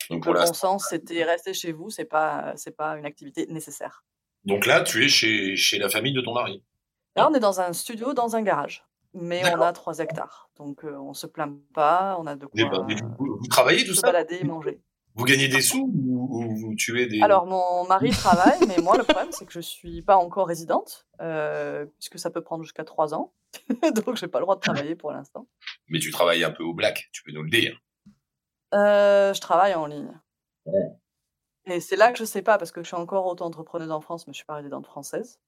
Donc, Le pour bon sens, c'était rester chez vous, c'est pas, c'est pas une activité nécessaire. Donc là, tu es chez, chez la famille de ton mari. Là, on est dans un studio, dans un garage, mais on a 3 hectares, donc euh, on se plaint pas, on a de Mais quoi bah, mais vous, vous travaillez tout se ça? balader et manger. Vous gagnez des sous ou, ou vous tuez des... Alors, mon mari travaille, mais moi, le problème, c'est que je suis pas encore résidente, euh, puisque ça peut prendre jusqu'à 3 ans, donc j'ai pas le droit de travailler pour l'instant. Mais tu travailles un peu au black, tu peux nous le dire. Euh, je travaille en ligne. Ouais. Et c'est là que je sais pas, parce que je suis encore auto-entrepreneuse en France, mais je suis pas résidente française.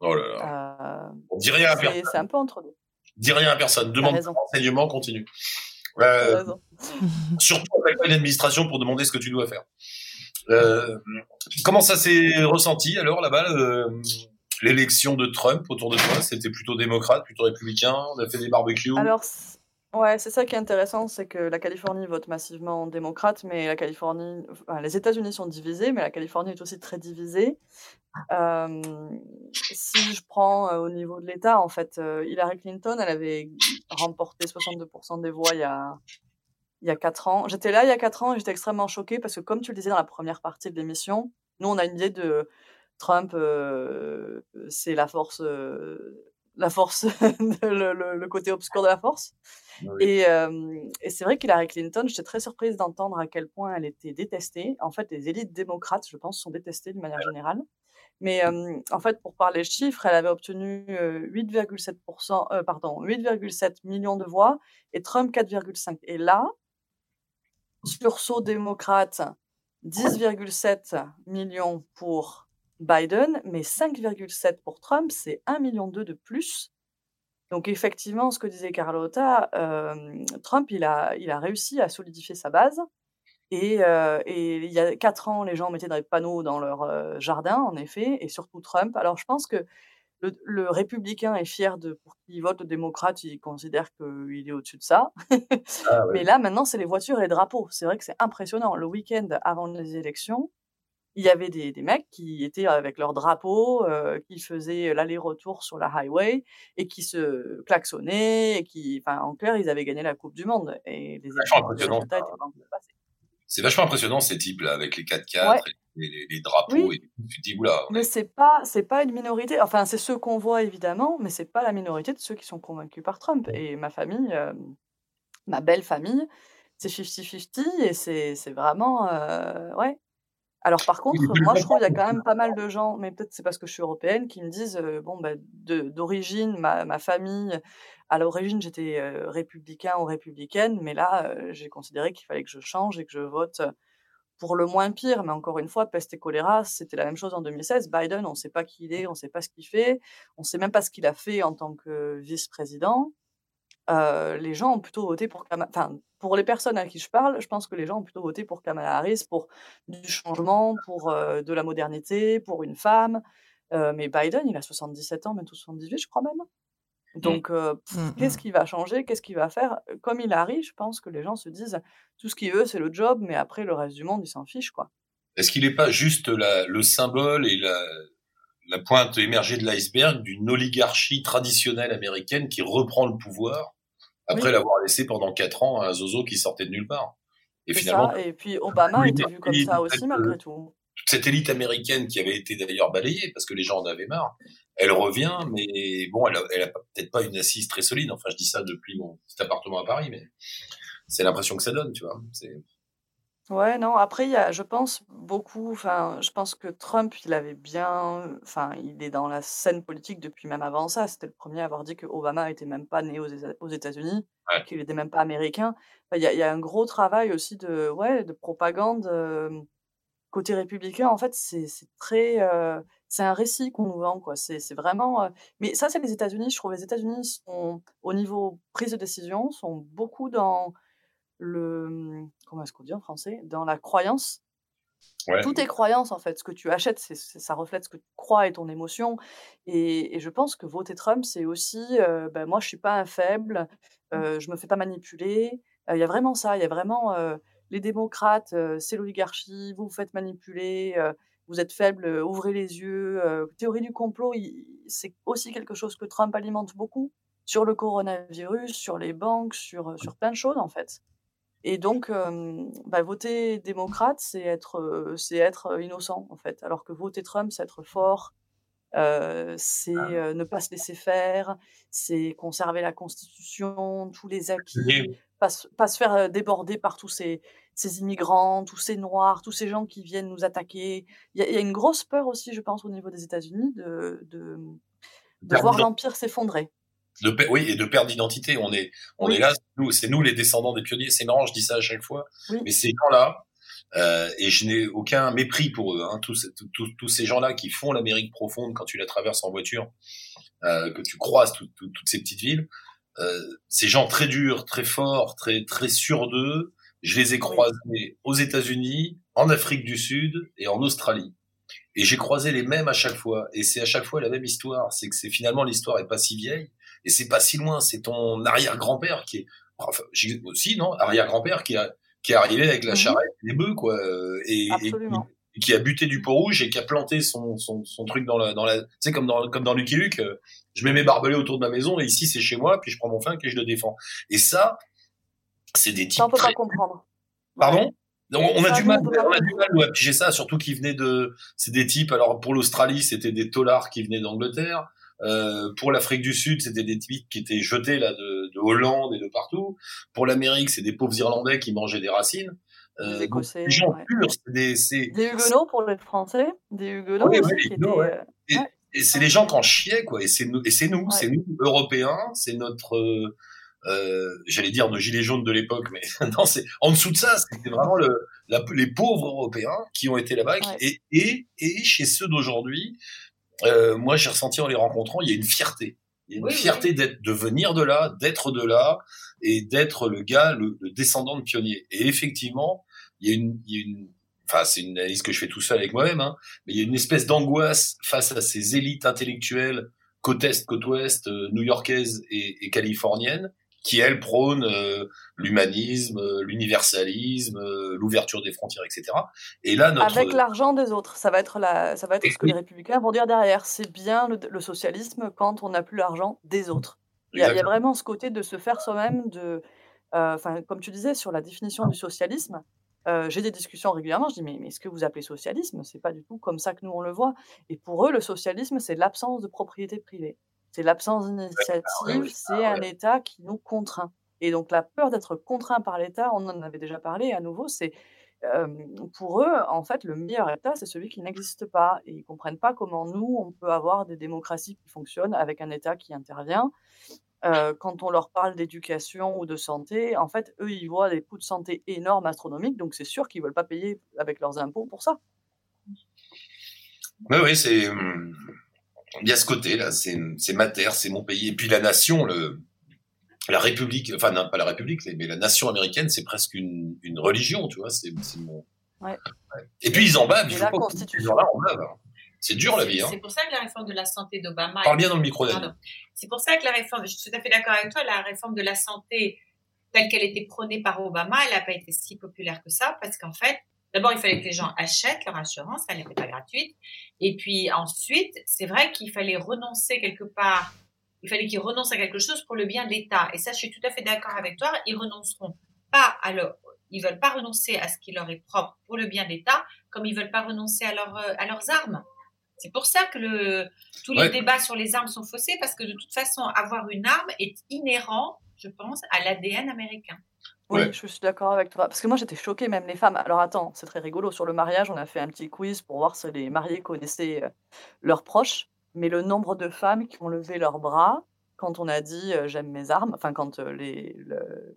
Oh là là. Euh, Dis rien à personne. c'est un peu entre deux. Dis rien à personne. Demande des renseignements, continue. Euh, surtout avec une administration pour demander ce que tu dois faire. Euh, comment ça s'est ressenti alors là-bas l'élection de Trump autour de toi? C'était plutôt démocrate, plutôt républicain? On a fait des barbecues? Alors, ouais, c'est ça qui est intéressant, c'est que la Californie vote massivement démocrate, mais la Californie, les États-Unis sont divisés, mais la Californie est aussi très divisée. Si je prends euh, au niveau de l'État, en fait, euh, Hillary Clinton, elle avait remporté 62% des voix il y a, il y a 4 ans. J'étais là il y a 4 ans et j'étais extrêmement choquée parce que, comme tu le disais dans la première partie de l'émission, nous, on a une idée de Trump, euh, c'est la force, la force, le, le- le côté obscur de la force. Et, euh, et c'est vrai qu'Hillary Clinton, j'étais très surprise d'entendre à quel point elle était détestée. En fait, les élites démocrates, je pense, sont détestées d'une manière générale. Mais euh, en fait, pour parler chiffres, elle avait obtenu euh, 8,7%, euh, pardon, 8,7 millions de voix et Trump 4,5. Et là, sursaut démocrate, 10,7 millions pour Biden, mais 5,7 pour Trump, c'est 1,2 million de plus. Donc effectivement, ce que disait Carlotta, euh, Trump, il a, il a réussi à solidifier sa base. Et, euh, et il y a quatre ans, les gens mettaient des panneaux dans leur euh, jardin, en effet, et surtout Trump. Alors je pense que le, le républicain est fier de pour qu'il vote le démocrate, il considère qu'il est au-dessus de ça. Ah ouais. Mais là, maintenant, c'est les voitures et les drapeaux. C'est vrai que c'est impressionnant. Le week-end avant les élections, il y avait des, des mecs qui étaient avec leurs drapeaux, euh, qui faisaient l'aller-retour sur la highway et qui se klaxonnaient, et qui, enfin, en clair, ils avaient gagné la Coupe du Monde. Et les, résultats étaient pas. C'est vachement impressionnant ces types-là avec les 4x4 Ouais. et les, drapeaux. Oui. Et tu te dis, oula, Mais est- c'est pas, c'est pas une minorité. Enfin, c'est ceux qu'on voit évidemment, mais c'est pas la minorité de ceux qui sont convaincus par Trump. Et ma famille, euh, ma belle famille, c'est 50-50 et c'est, c'est vraiment, euh, ouais. Alors par contre, moi je trouve qu'il y a quand même pas mal de gens, mais peut-être c'est parce que je suis européenne, qui me disent, euh, bon, bah, d'origine, ma, ma famille, à l'origine j'étais euh, républicain ou républicaine, mais là euh, j'ai considéré qu'il fallait que je change et que je vote pour le moins pire, mais encore une fois, peste et choléra, c'était la même chose en 2016. Biden, on ne sait pas qui il est, on ne sait pas ce qu'il fait, on ne sait même pas ce qu'il a fait en tant que vice-président. Euh, les gens ont plutôt voté pour Kamala. Enfin, pour les personnes à qui je parle, je pense que les gens ont plutôt voté pour Kamala Harris, pour du changement, pour euh, de la modernité, pour une femme. Euh, mais Biden, il a 77 ans, bientôt 78, je crois même. Donc, euh, pff, Mm, qu'est-ce qu'il va changer? Qu'est-ce qu'il va faire? Comme il arrive, je pense que les gens se disent tout ce qu'il veut, c'est le job, mais après, le reste du monde, il s'en fiche, quoi. Est-ce qu'il n'est pas juste la- le symbole et la, la pointe émergée de l'iceberg d'une oligarchie traditionnelle américaine qui reprend le pouvoir après Oui. l'avoir laissé pendant quatre ans à un zozo qui sortait de nulle part Et finalement, ça. Et puis, Obama était vu comme ça aussi, malgré tout. toute cette élite américaine qui avait été d'ailleurs balayée parce que les gens en avaient marre, elle revient, mais bon, elle a, elle a pas- peut-être pas une assise très solide. Enfin, je dis ça depuis mon petit appartement à Paris, mais c'est l'impression que ça donne, tu vois. C'est Ouais, non, après, il y a, je pense, beaucoup, enfin, je pense que Trump, il avait bien, enfin, il est dans la scène politique depuis même avant ça. C'était le premier à avoir dit que Obama était même pas né aux, Éta- aux États-Unis, Ouais. qu'il était même pas américain. Enfin, Il y a, il y a un gros travail aussi de, ouais, de propagande euh, côté républicain. En fait, c'est c'est très, euh, c'est un récit qu'on nous vend, quoi. C'est c'est vraiment, euh, mais ça, c'est les États-Unis. Je trouve les États-Unis sont, au niveau prise de décision, sont beaucoup dans le, hum, comment est-ce qu'on dit en français, dans la croyance. ouais. Tout est croyance en fait. Ce que tu achètes, c'est, ça reflète ce que tu crois et ton émotion. Et, et je pense que voter Trump, c'est aussi, euh, ben, moi, je suis pas un faible, euh, je me fais pas manipuler. Euh, Il y a vraiment ça. Il y a vraiment euh, les démocrates, c'est l'oligarchie, vous vous faites manipuler, vous êtes faible, ouvrez les yeux. Théorie du complot, il- c'est aussi quelque chose que Trump alimente beaucoup sur le coronavirus, sur les banques, sur, sur plein de choses en fait. Et donc, euh, bah, voter démocrate, c'est être, euh, c'est être innocent, en fait. Alors que voter Trump, c'est être fort, euh, c'est euh, ne pas se laisser faire, c'est conserver la Constitution, tous les acquis, pas, se- pas se faire déborder par tous ces, ces immigrants, tous ces noirs, tous ces gens qui viennent nous attaquer. Il y, a- il y a une grosse peur aussi, je pense, au niveau des États-Unis de, de, de Perdre voir l'Empire s'effondrer. De oui, et de perte d'identité. On est, on Oui. est là, c'est nous, c'est nous les descendants des pionniers. C'est marrant, je dis ça à chaque fois, Oui. mais ces gens-là, euh, et je n'ai aucun mépris pour eux, hein, tous, ces- tous- tous- tous ces gens-là qui font l'Amérique profonde quand tu la traverses en voiture, euh, que tu croises tout- tout- toutes ces petites villes, euh, ces gens très durs, très forts, très très sûrs d'eux, je les ai croisés aux États-Unis, en Afrique du Sud et en Australie. Et j'ai croisé les mêmes à chaque fois. Et c'est à chaque fois la même histoire. C'est que c'est finalement l'histoire est pas si vieille et c'est pas si loin. C'est ton arrière-grand-père qui est, enfin, aussi, non, arrière-grand-père qui a, qui est arrivé avec la Mhm. charrette et les bœufs, quoi, euh, et, et et qui a buté du pot rouge et qui a planté son, son, son truc dans la, dans la, tu sais, comme dans, comme dans Lucky Luke, euh, je mets mes barbelés autour de ma maison et ici c'est chez moi, puis je prends mon flingue et je le défends. Et ça, c'est des types Ça, on peut très, pas comprendre. Pardon? On, on a du mal, on a du mal à piger ça, surtout qu'ils venaient de, c'est des types. Alors pour l'Australie, c'était des tolards qui venaient d'Angleterre. Euh, pour l'Afrique du Sud, c'était des types qui étaient jetés là de, de Hollande et de partout. Pour l'Amérique, c'est des pauvres Irlandais qui mangeaient des racines. Euh, Des donc, Écossais, des gens ouais. purs, c'est des, c'est, Des Huguenots pour les Français, des Huguenots Ouais, aussi ouais, qui les étaient. Huguenots, ouais. euh, et, ouais. et c'est les gens qui en chiaient, quoi. Et c'est nous, et c'est nous, Ouais. c'est nous, Européens, c'est notre, euh, euh, j'allais dire nos gilets jaunes de l'époque, mais non, c'est en dessous de ça, c'était vraiment le, la- les pauvres Européens qui ont été là-bas. Ouais. Et, et, et chez ceux d'aujourd'hui, euh, moi j'ai ressenti en les rencontrant, il y a une fierté. Il y a une Oui, fierté d'être, de venir de là, d'être de là, et d'être le gars, le, le descendant de pionnier. Et effectivement, il y a une, il y a une, enfin c'est une analyse que je fais tout seul avec moi-même, hein, mais il y a une espèce d'angoisse face à ces élites intellectuelles côte est, côte ouest, euh, new-yorkaise et, et californienne, qui elles prônent euh, l'humanisme, euh, l'universalisme, euh, l'ouverture des frontières, etc. Et là, notre Avec l'argent des autres, ça va être la, ça va être ce que les républicains vont dire derrière. C'est bien le, le socialisme quand on n'a plus l'argent des autres. Il y, a, il y a Exactement. vraiment ce côté de se faire soi-même, de, euh, enfin, comme tu disais sur la définition du socialisme. euh, J'ai des discussions régulièrement. Je dis mais, mais ce que vous appelez socialisme, c'est pas du tout comme ça que nous on le voit. Et pour eux, le socialisme, c'est l'absence de propriété privée, c'est l'absence d'initiative, c'est un État qui nous contraint. Et donc la peur d'être contraint par l'État, on en avait déjà parlé à nouveau, c'est euh, pour eux, en fait, le meilleur État, c'est celui qui n'existe pas. Et ils comprennent pas comment nous, on peut avoir des démocraties qui fonctionnent avec un État qui intervient. Euh, quand on leur parle d'éducation ou de santé, en fait, eux, ils voient des coûts de santé énormes, astronomiques, donc c'est sûr qu'ils veulent pas payer avec leurs impôts pour ça. Oui, oui, c'est. Il y a ce côté-là, c'est c'est ma terre, c'est mon pays. Et puis la nation, le, la République, enfin, non, pas la République, mais la nation américaine, c'est presque une, une religion, tu vois. C'est c'est mon. Ouais. Et puis ils en bavent, il la faut pas gens-là en bavent. hein. C'est dur la vie. Hein. C'est pour ça que la réforme de la santé d'Obama. Parle bien dans le micro. C'est pour ça que la réforme, je suis tout à fait d'accord avec toi, la réforme de la santé telle qu'elle était prônée par Obama, elle n'a pas été si populaire que ça parce qu'en fait, d'abord, il fallait que les gens achètent leur assurance, elle n'était pas gratuite. Et puis ensuite, c'est vrai qu'il fallait renoncer quelque part, il fallait qu'ils renoncent à quelque chose pour le bien de l'État. Et ça, je suis tout à fait d'accord avec toi, ils renonceront pas à leur, ils veulent pas renoncer à ce qui leur est propre pour le bien de l'État, comme ils veulent pas renoncer à, leur, à leurs armes. C'est pour ça que le, tous les Ouais. débats sur les armes sont faussés, parce que de toute façon, avoir une arme est inhérent, je pense, à l'ADN américain. Oui, Ouais. je suis d'accord avec toi. Parce que moi, j'étais choquée, même les femmes. Alors attends, c'est très rigolo. Sur le mariage, on a fait un petit quiz pour voir si les mariés connaissaient euh, leurs proches. Mais le nombre de femmes qui ont levé leurs bras quand on a dit euh, j'aime mes armes, enfin quand euh, les, le,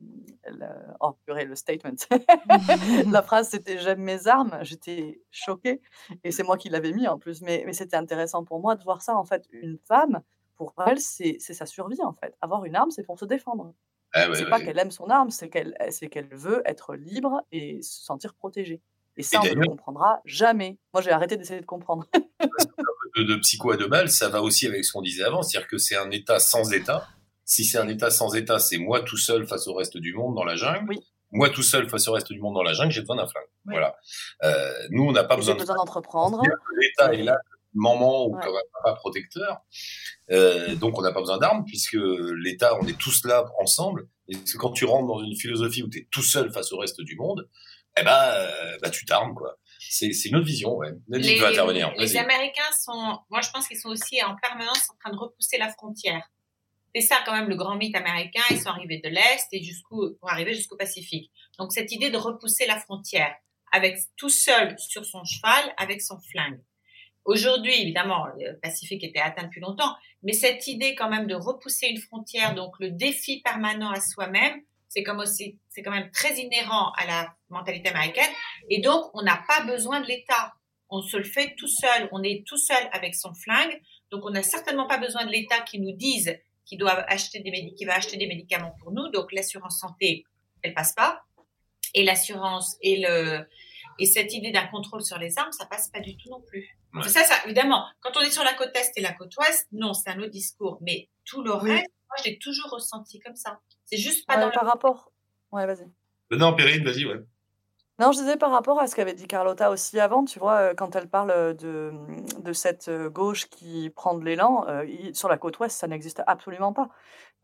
le- oh purée, le statement, la phrase c'était j'aime mes armes, j'étais choquée et c'est moi qui l'avais mis en plus. Mais, mais c'était intéressant pour moi de voir ça en fait. Une femme, pour elle, c'est c'est sa survie en fait. Avoir une arme, c'est pour se défendre. Ah ouais, C'est ouais. pas qu'elle aime son arme, c'est qu'elle c'est qu'elle veut être libre et se sentir protégée. Et ça, on ne le comprendra jamais. Moi, j'ai arrêté d'essayer de comprendre. de, de psycho à deux balles, ça va aussi avec ce qu'on disait avant, c'est-à-dire que c'est un État sans État. Si c'est un État sans État, c'est moi tout seul face au reste du monde dans la jungle. Moi tout seul face au reste du monde dans la jungle, j'ai besoin d'un flingue. Voilà. Euh, nous, on n'a pas Et besoin d'entreprendre. L'État est là, maman ou Ouais. comme un papa protecteur. Euh, donc on n'a pas besoin d'armes puisque l'État, on est tous là ensemble. Et quand tu rentres dans une philosophie où tu es tout seul face au reste du monde, eh ben, euh, bah, tu t'armes quoi. C'est une autre vision, ouais. Nadine les, intervenir. les. Américains sont, moi je pense qu'ils sont aussi en permanence en train de repousser la frontière. C'est ça quand même le grand mythe américain. Ils sont arrivés de l'Est et jusqu'où, pour arriver jusqu'au Pacifique. Donc cette idée de repousser la frontière avec tout seul sur son cheval, avec son flingue. Aujourd'hui, évidemment, le Pacifique était atteint depuis longtemps, mais cette idée quand même de repousser une frontière, donc le défi permanent à soi-même, c'est comme aussi, c'est quand même très inhérent à la mentalité américaine. Et donc, on n'a pas besoin de l'État. On se le fait tout seul. On est tout seul avec son flingue. Donc, on n'a certainement pas besoin de l'État qui nous dise qu'il doit acheter des va acheter des médicaments pour nous. Donc, l'assurance santé, elle passe pas. Et l'assurance et le, et cette idée d'un contrôle sur les armes, ça passe pas du tout non plus. Ouais. Ça, ça, évidemment, quand on est sur la côte Est et la côte Ouest, non, c'est un autre discours. Mais tout le Oui. reste, moi, je l'ai toujours ressenti comme ça. C'est juste pas Ouais, dans par le... rapport. Ouais, vas-y. Non, Perrine, vas-y, ouais. Non, je disais par rapport à ce qu'avait dit Carlotta aussi avant, tu vois, euh, quand elle parle euh, de, de cette euh, gauche qui prend de l'élan, euh, sur la côte ouest, ça n'existe absolument pas.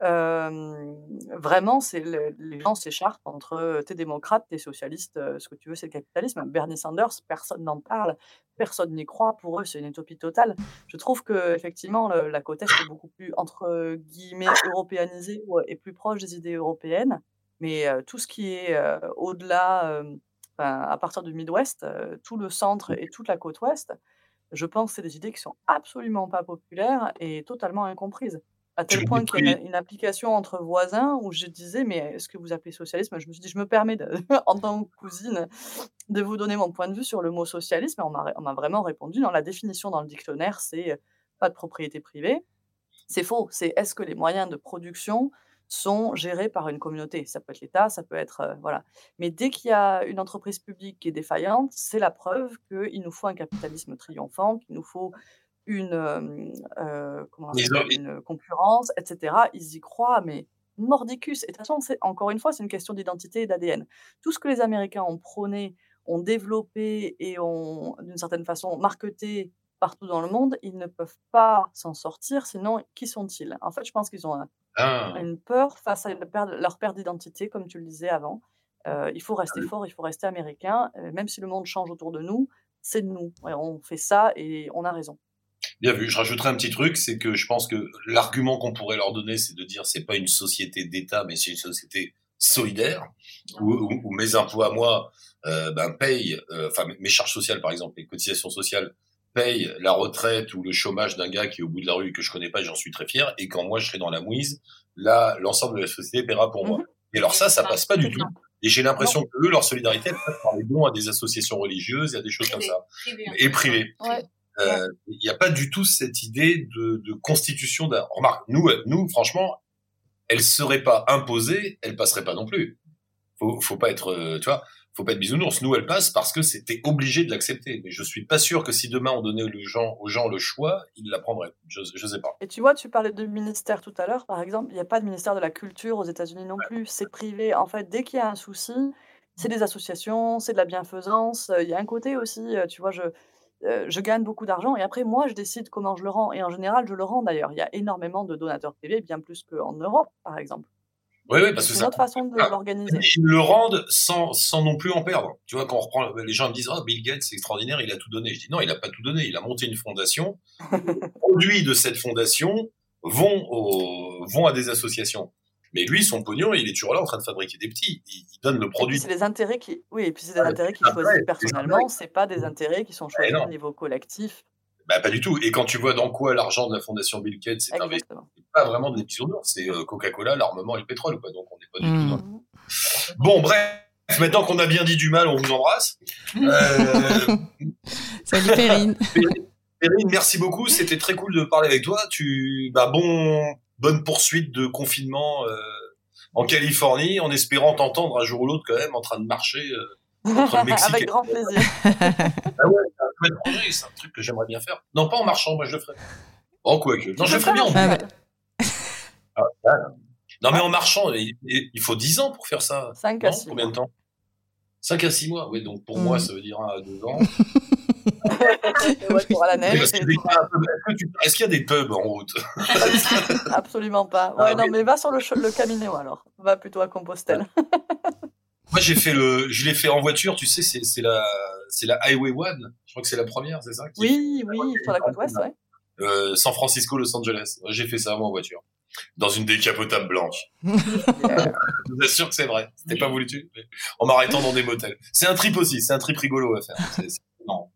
Vraiment, c'est le- les gens s'écharpent entre t'es démocrate, t'es socialiste, ce que tu veux, c'est le capitalisme. Bernie Sanders, personne n'en parle, personne n'y croit. Pour eux, c'est une utopie totale. Je trouve que effectivement, la côte est est beaucoup plus entre guillemets européanisée et plus proche des idées européennes. Mais tout ce qui est au-delà, à partir du Midwest, tout le centre et toute la côte ouest, je pense que c'est des idées qui sont absolument pas populaires et totalement incomprises. À tel point qu'il y a une, application entre voisins où je disais, mais est-ce que vous appelez socialisme? Je me suis dit, je me permets, de- en tant que cousine, de vous donner mon point de vue sur le mot socialisme. Et on m'a vraiment répondu, dans la définition dans le dictionnaire, c'est euh, pas de propriété privée. C'est faux. C'est est-ce que les moyens de production sont gérés par une communauté? Ça peut être l'État, ça peut être euh, voilà. Mais dès qu'il y a une entreprise publique qui est défaillante, c'est la preuve qu'il nous faut un capitalisme triomphant, qu'il nous faut une euh, comment ça concurrence, etc. Ils y croient, mais mordicus. Et de toute façon, encore une fois, c'est une question d'identité et d'ADN. Tout ce que les Américains ont prôné, ont développé et ont, d'une certaine façon, marketé partout dans le monde, ils ne peuvent pas s'en sortir, sinon, qui sont-ils? En fait, je pense qu'ils ont un- Ah. une peur face à leur perte d'identité, comme tu le disais avant. Euh, il faut Ah rester fort, il faut rester américain, même si le monde change autour de nous, c'est de nous. On fait ça et on a raison. Bien vu. Je rajouterai un petit truc, c'est que je pense que l'argument qu'on pourrait leur donner, c'est de dire c'est pas une société d'État, mais c'est une société solidaire où, où- où mes impôts à moi euh, ben, payent, euh, enfin mes charges sociales par exemple, les cotisations sociales payent la retraite ou le chômage d'un gars qui est au bout de la rue et que je connais pas, j'en suis très fier. Et quand moi je serai dans la mouise, là l'ensemble de la société paiera pour moi. Et alors ça, ça passe pas du tout. Et j'ai l'impression que eux, leur solidarité, elle passe par les dons à des associations religieuses et à des choses comme ça. Privé. Et privées. Ouais. Euh, Il n'y a pas du tout cette idée de, de constitution d'un. Remarque, nous, euh, nous, franchement, elle serait pas imposée, elle passerait pas non plus. Faut, faut pas être, euh, tu vois, faut pas être bisounours. Nous, elle passe parce que c'était obligé de l'accepter. Mais je suis pas sûr que si demain on donnait le gens, aux gens le choix, ils la prendraient. Je, je sais pas. Et tu vois, tu parlais de ministère tout à l'heure, par exemple. Il n'y a pas de ministère de la culture aux États-Unis non plus. C'est privé. En fait, dès qu'il y a un souci, c'est des associations, c'est de la bienfaisance. Il y a un côté aussi, tu vois, je, euh, je gagne beaucoup d'argent et après, moi, je décide comment je le rends. Et en général, je le rends d'ailleurs. Il y a énormément de donateurs privés, bien plus qu'en Europe, par exemple. Oui, oui, parce que C'est notre façon de l'organiser. Ils le rendent sans, sans non plus en perdre. Tu vois, quand on reprend, les gens me disent, oh, Bill Gates, c'est extraordinaire, il a tout donné. Je dis, non, il a pas tout donné. Il a monté une fondation. Les produits de cette fondation vont au, vont à des associations. Mais lui, son pognon, il est toujours là en train de fabriquer des petits. Il, il donne le produit. c'est les intérêts qui, oui, et puis c'est des Ah, intérêts qu'il choisit vrai, personnellement. C'est pas des intérêts qui sont choisis non. au niveau collectif. Bah, pas du tout. Et quand tu vois dans quoi l'argent de la fondation Bill Gates est investi, c'est pas vraiment des bisounours. C'est euh, Coca-Cola, l'armement et le pétrole. Quoi. Donc, on n'est pas du tout dans Bon, bref. Maintenant qu'on a bien dit du mal, on vous embrasse. Euh, Salut Perrine. Perrine, merci beaucoup. C'était très cool de parler avec toi. Tu, bah, bon, bonne poursuite de confinement euh, en Californie, en espérant t'entendre un jour ou l'autre quand même en train de marcher euh, entre le Mexique Avec et grand plaisir. Ah ouais, c'est un truc que j'aimerais bien faire. Non, pas en marchant, moi je le ferais. Oh, quoi que. Non, je le ferais bien en Ah bus. ouais. Ah, voilà. Non, mais en marchant, il, il faut 10 ans pour faire ça. 5 à Non 6 Combien de temps? 5 à 6 mois, oui, donc pour Mm. moi, ça veut dire 1 à 2 ans. ouais, pour la neige. qu'il Est-ce qu'il y a des pubs en route? Absolument pas. Ah, Ouais, non, mais- mais va sur le, le Camino alors. Va plutôt à Compostelle. Moi, j'ai fait le, je l'ai fait en voiture, tu sais, c'est la, c'est la Highway One. Je crois que c'est la première, c'est ça? Qui- Oui, oui, sur la côte ouest, ouais. Euh, San Francisco, Los Angeles. J'ai fait ça moi en voiture. Dans une décapotable blanche. Je vous assure que c'est vrai. C'était pas voulu tu mais En m'arrêtant dans des motels. C'est un trip aussi. C'est un trip rigolo à faire. C'est- c'est marrant.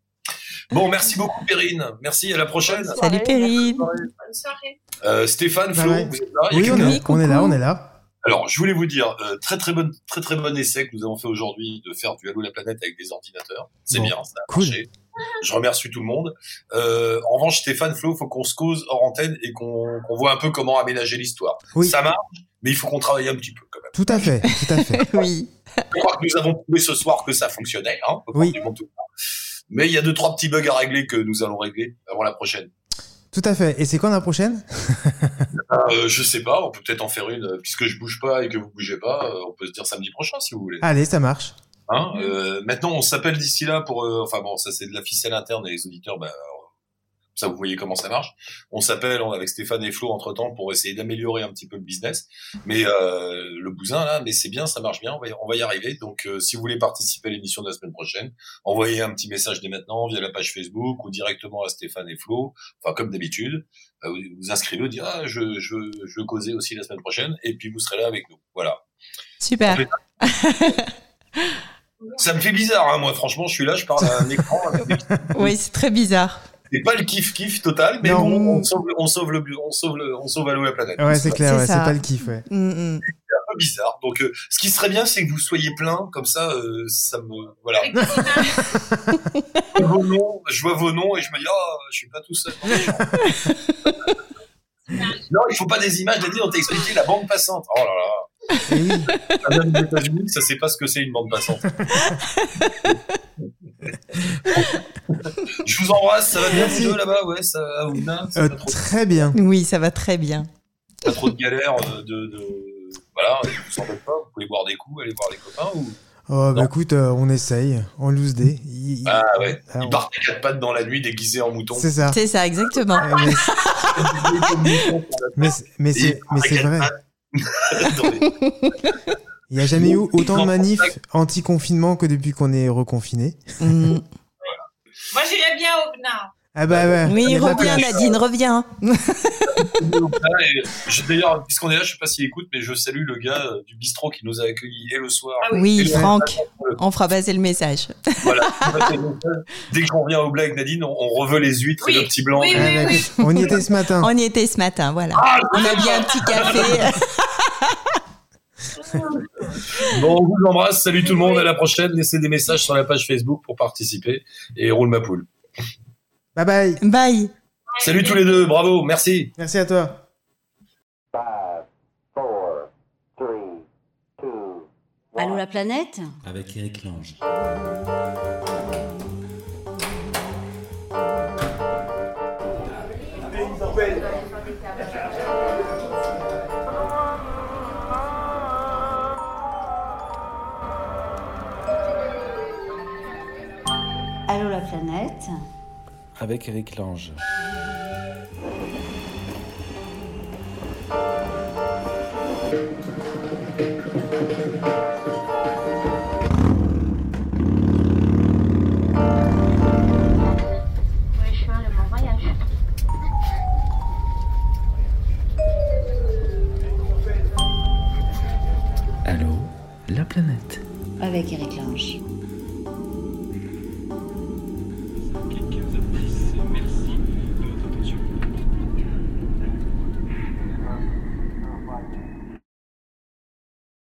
Bon, merci beaucoup, Perrine. Merci, à la prochaine. Bonne Salut. Perrine. Bonne soirée. Euh, Stéphane, Flo, Ouais, ouais. vous êtes là Oui, on est, on est là, on est là. Alors, je voulais vous dire, euh, très très bonne, très très bon essai que nous avons fait aujourd'hui de faire du Halo la planète avec des ordinateurs. C'est Bon, bien, ça a cool. marché. Je remercie tout le monde. Euh, en revanche, Stéphane, Flo, faut qu'on se cause hors antenne et qu'on voit un peu comment aménager l'histoire. Oui. Ça marche, mais il faut qu'on travaille un petit peu quand même. Tout à fait, tout à fait. Oui. Je crois que nous avons prouvé ce soir que ça fonctionnait. Hein, Oui. Mais il y a deux trois petits bugs à régler que nous allons régler avant la prochaine. Tout à fait. Et c'est quand la prochaine? Euh, je sais pas, on peut peut-être en faire une euh, puisque je bouge pas et que vous bougez pas. euh, on peut se dire samedi prochain si vous voulez. Allez, ça marche. Hein, euh, maintenant, on s'appelle d'ici là pour. euh, enfin bon, ça c'est de la ficelle interne et les auditeurs, bah, ça vous voyez comment ça marche. On s'appelle avec Stéphane et Flo entre temps pour essayer d'améliorer un petit peu le business. Mais euh, le bousin là, mais c'est bien, ça marche bien, on va y, on va y arriver. Donc euh, si vous voulez participer à l'émission de la semaine prochaine, envoyez un petit message dès maintenant via la page Facebook ou directement à Stéphane et Flo. Enfin comme d'habitude, euh, vous vous inscrivez, vous dites ah je je je veux causer aussi la semaine prochaine et puis vous serez là avec nous. Voilà. Super. Ça me fait bizarre, hein, moi franchement, je suis là, je parle à un écran. des Oui, c'est très bizarur. C'est pas le kiff kiff total, mais Non. bon, on sauve, on sauve le, on sauve le, on sauve la planète. Ouais, c'est clair, C'est ouais, pas le kiff, ouais. Mm, mm. un peu bizarre. Donc, euh, ce qui serait bien, c'est que vous soyez plein, comme ça, euh, ça me, voilà. Je vois vos noms, je vois vos noms et je me dis, oh, je suis pas tout seul. non, il faut pas des images. On t'a expliqué la bande passante. Oh là là. Et oui. Ça ça sait pas ce que c'est une bande passante. je vous embrasse, ça va bien Merci. vous deux là-bas, ouais, ça va ça Euh, va trop? très bien. Oui, ça va très bien. pas trop de galères euh, de, de... voilà vous en faites pas vous pouvez boire des coups aller voir les copains ou? Oh, bah écoute, euh, on essaye. On loose des. Il- ah ouais Ah, partent à quatre pattes dans la nuit déguisés en moutons C'est ça. C'est ça, exactement. Euh, mais mais, c'est- vrai. Il n'y a jamais eu autant de manifs anti-confinement que depuis qu'on est reconfiné. Mm. Moi, j'irais bien au Bnard. Ah bah ouais. Oui, reviens. Nadine, reviens. Ah, je- D'ailleurs, puisqu'on est là, je sais pas s'il écoute, mais je salue le gars euh, du bistrot qui nous a accueillis et le soir. Ah oui. Oui, Et le- Franck, on fera passer le message. Voilà. Dès qu'on revient au blague, Nadine, on, on reveut les huîtres et le petit blanc. Oui, Ah, on y était ce matin. On y était ce matin, voilà. Ah, On a bien un petit café. Bon, on vous embrasse. Salut tout le monde. À la prochaine. Laissez des messages sur la page Facebook pour participer et roule ma poule. Bye bye. Bye. Salut tous les deux. Bravo. Merci. Merci à toi. Five, four, three, two, Allô la planète? avec Eric Lange. Allô, la planète. Avec Eric Lange.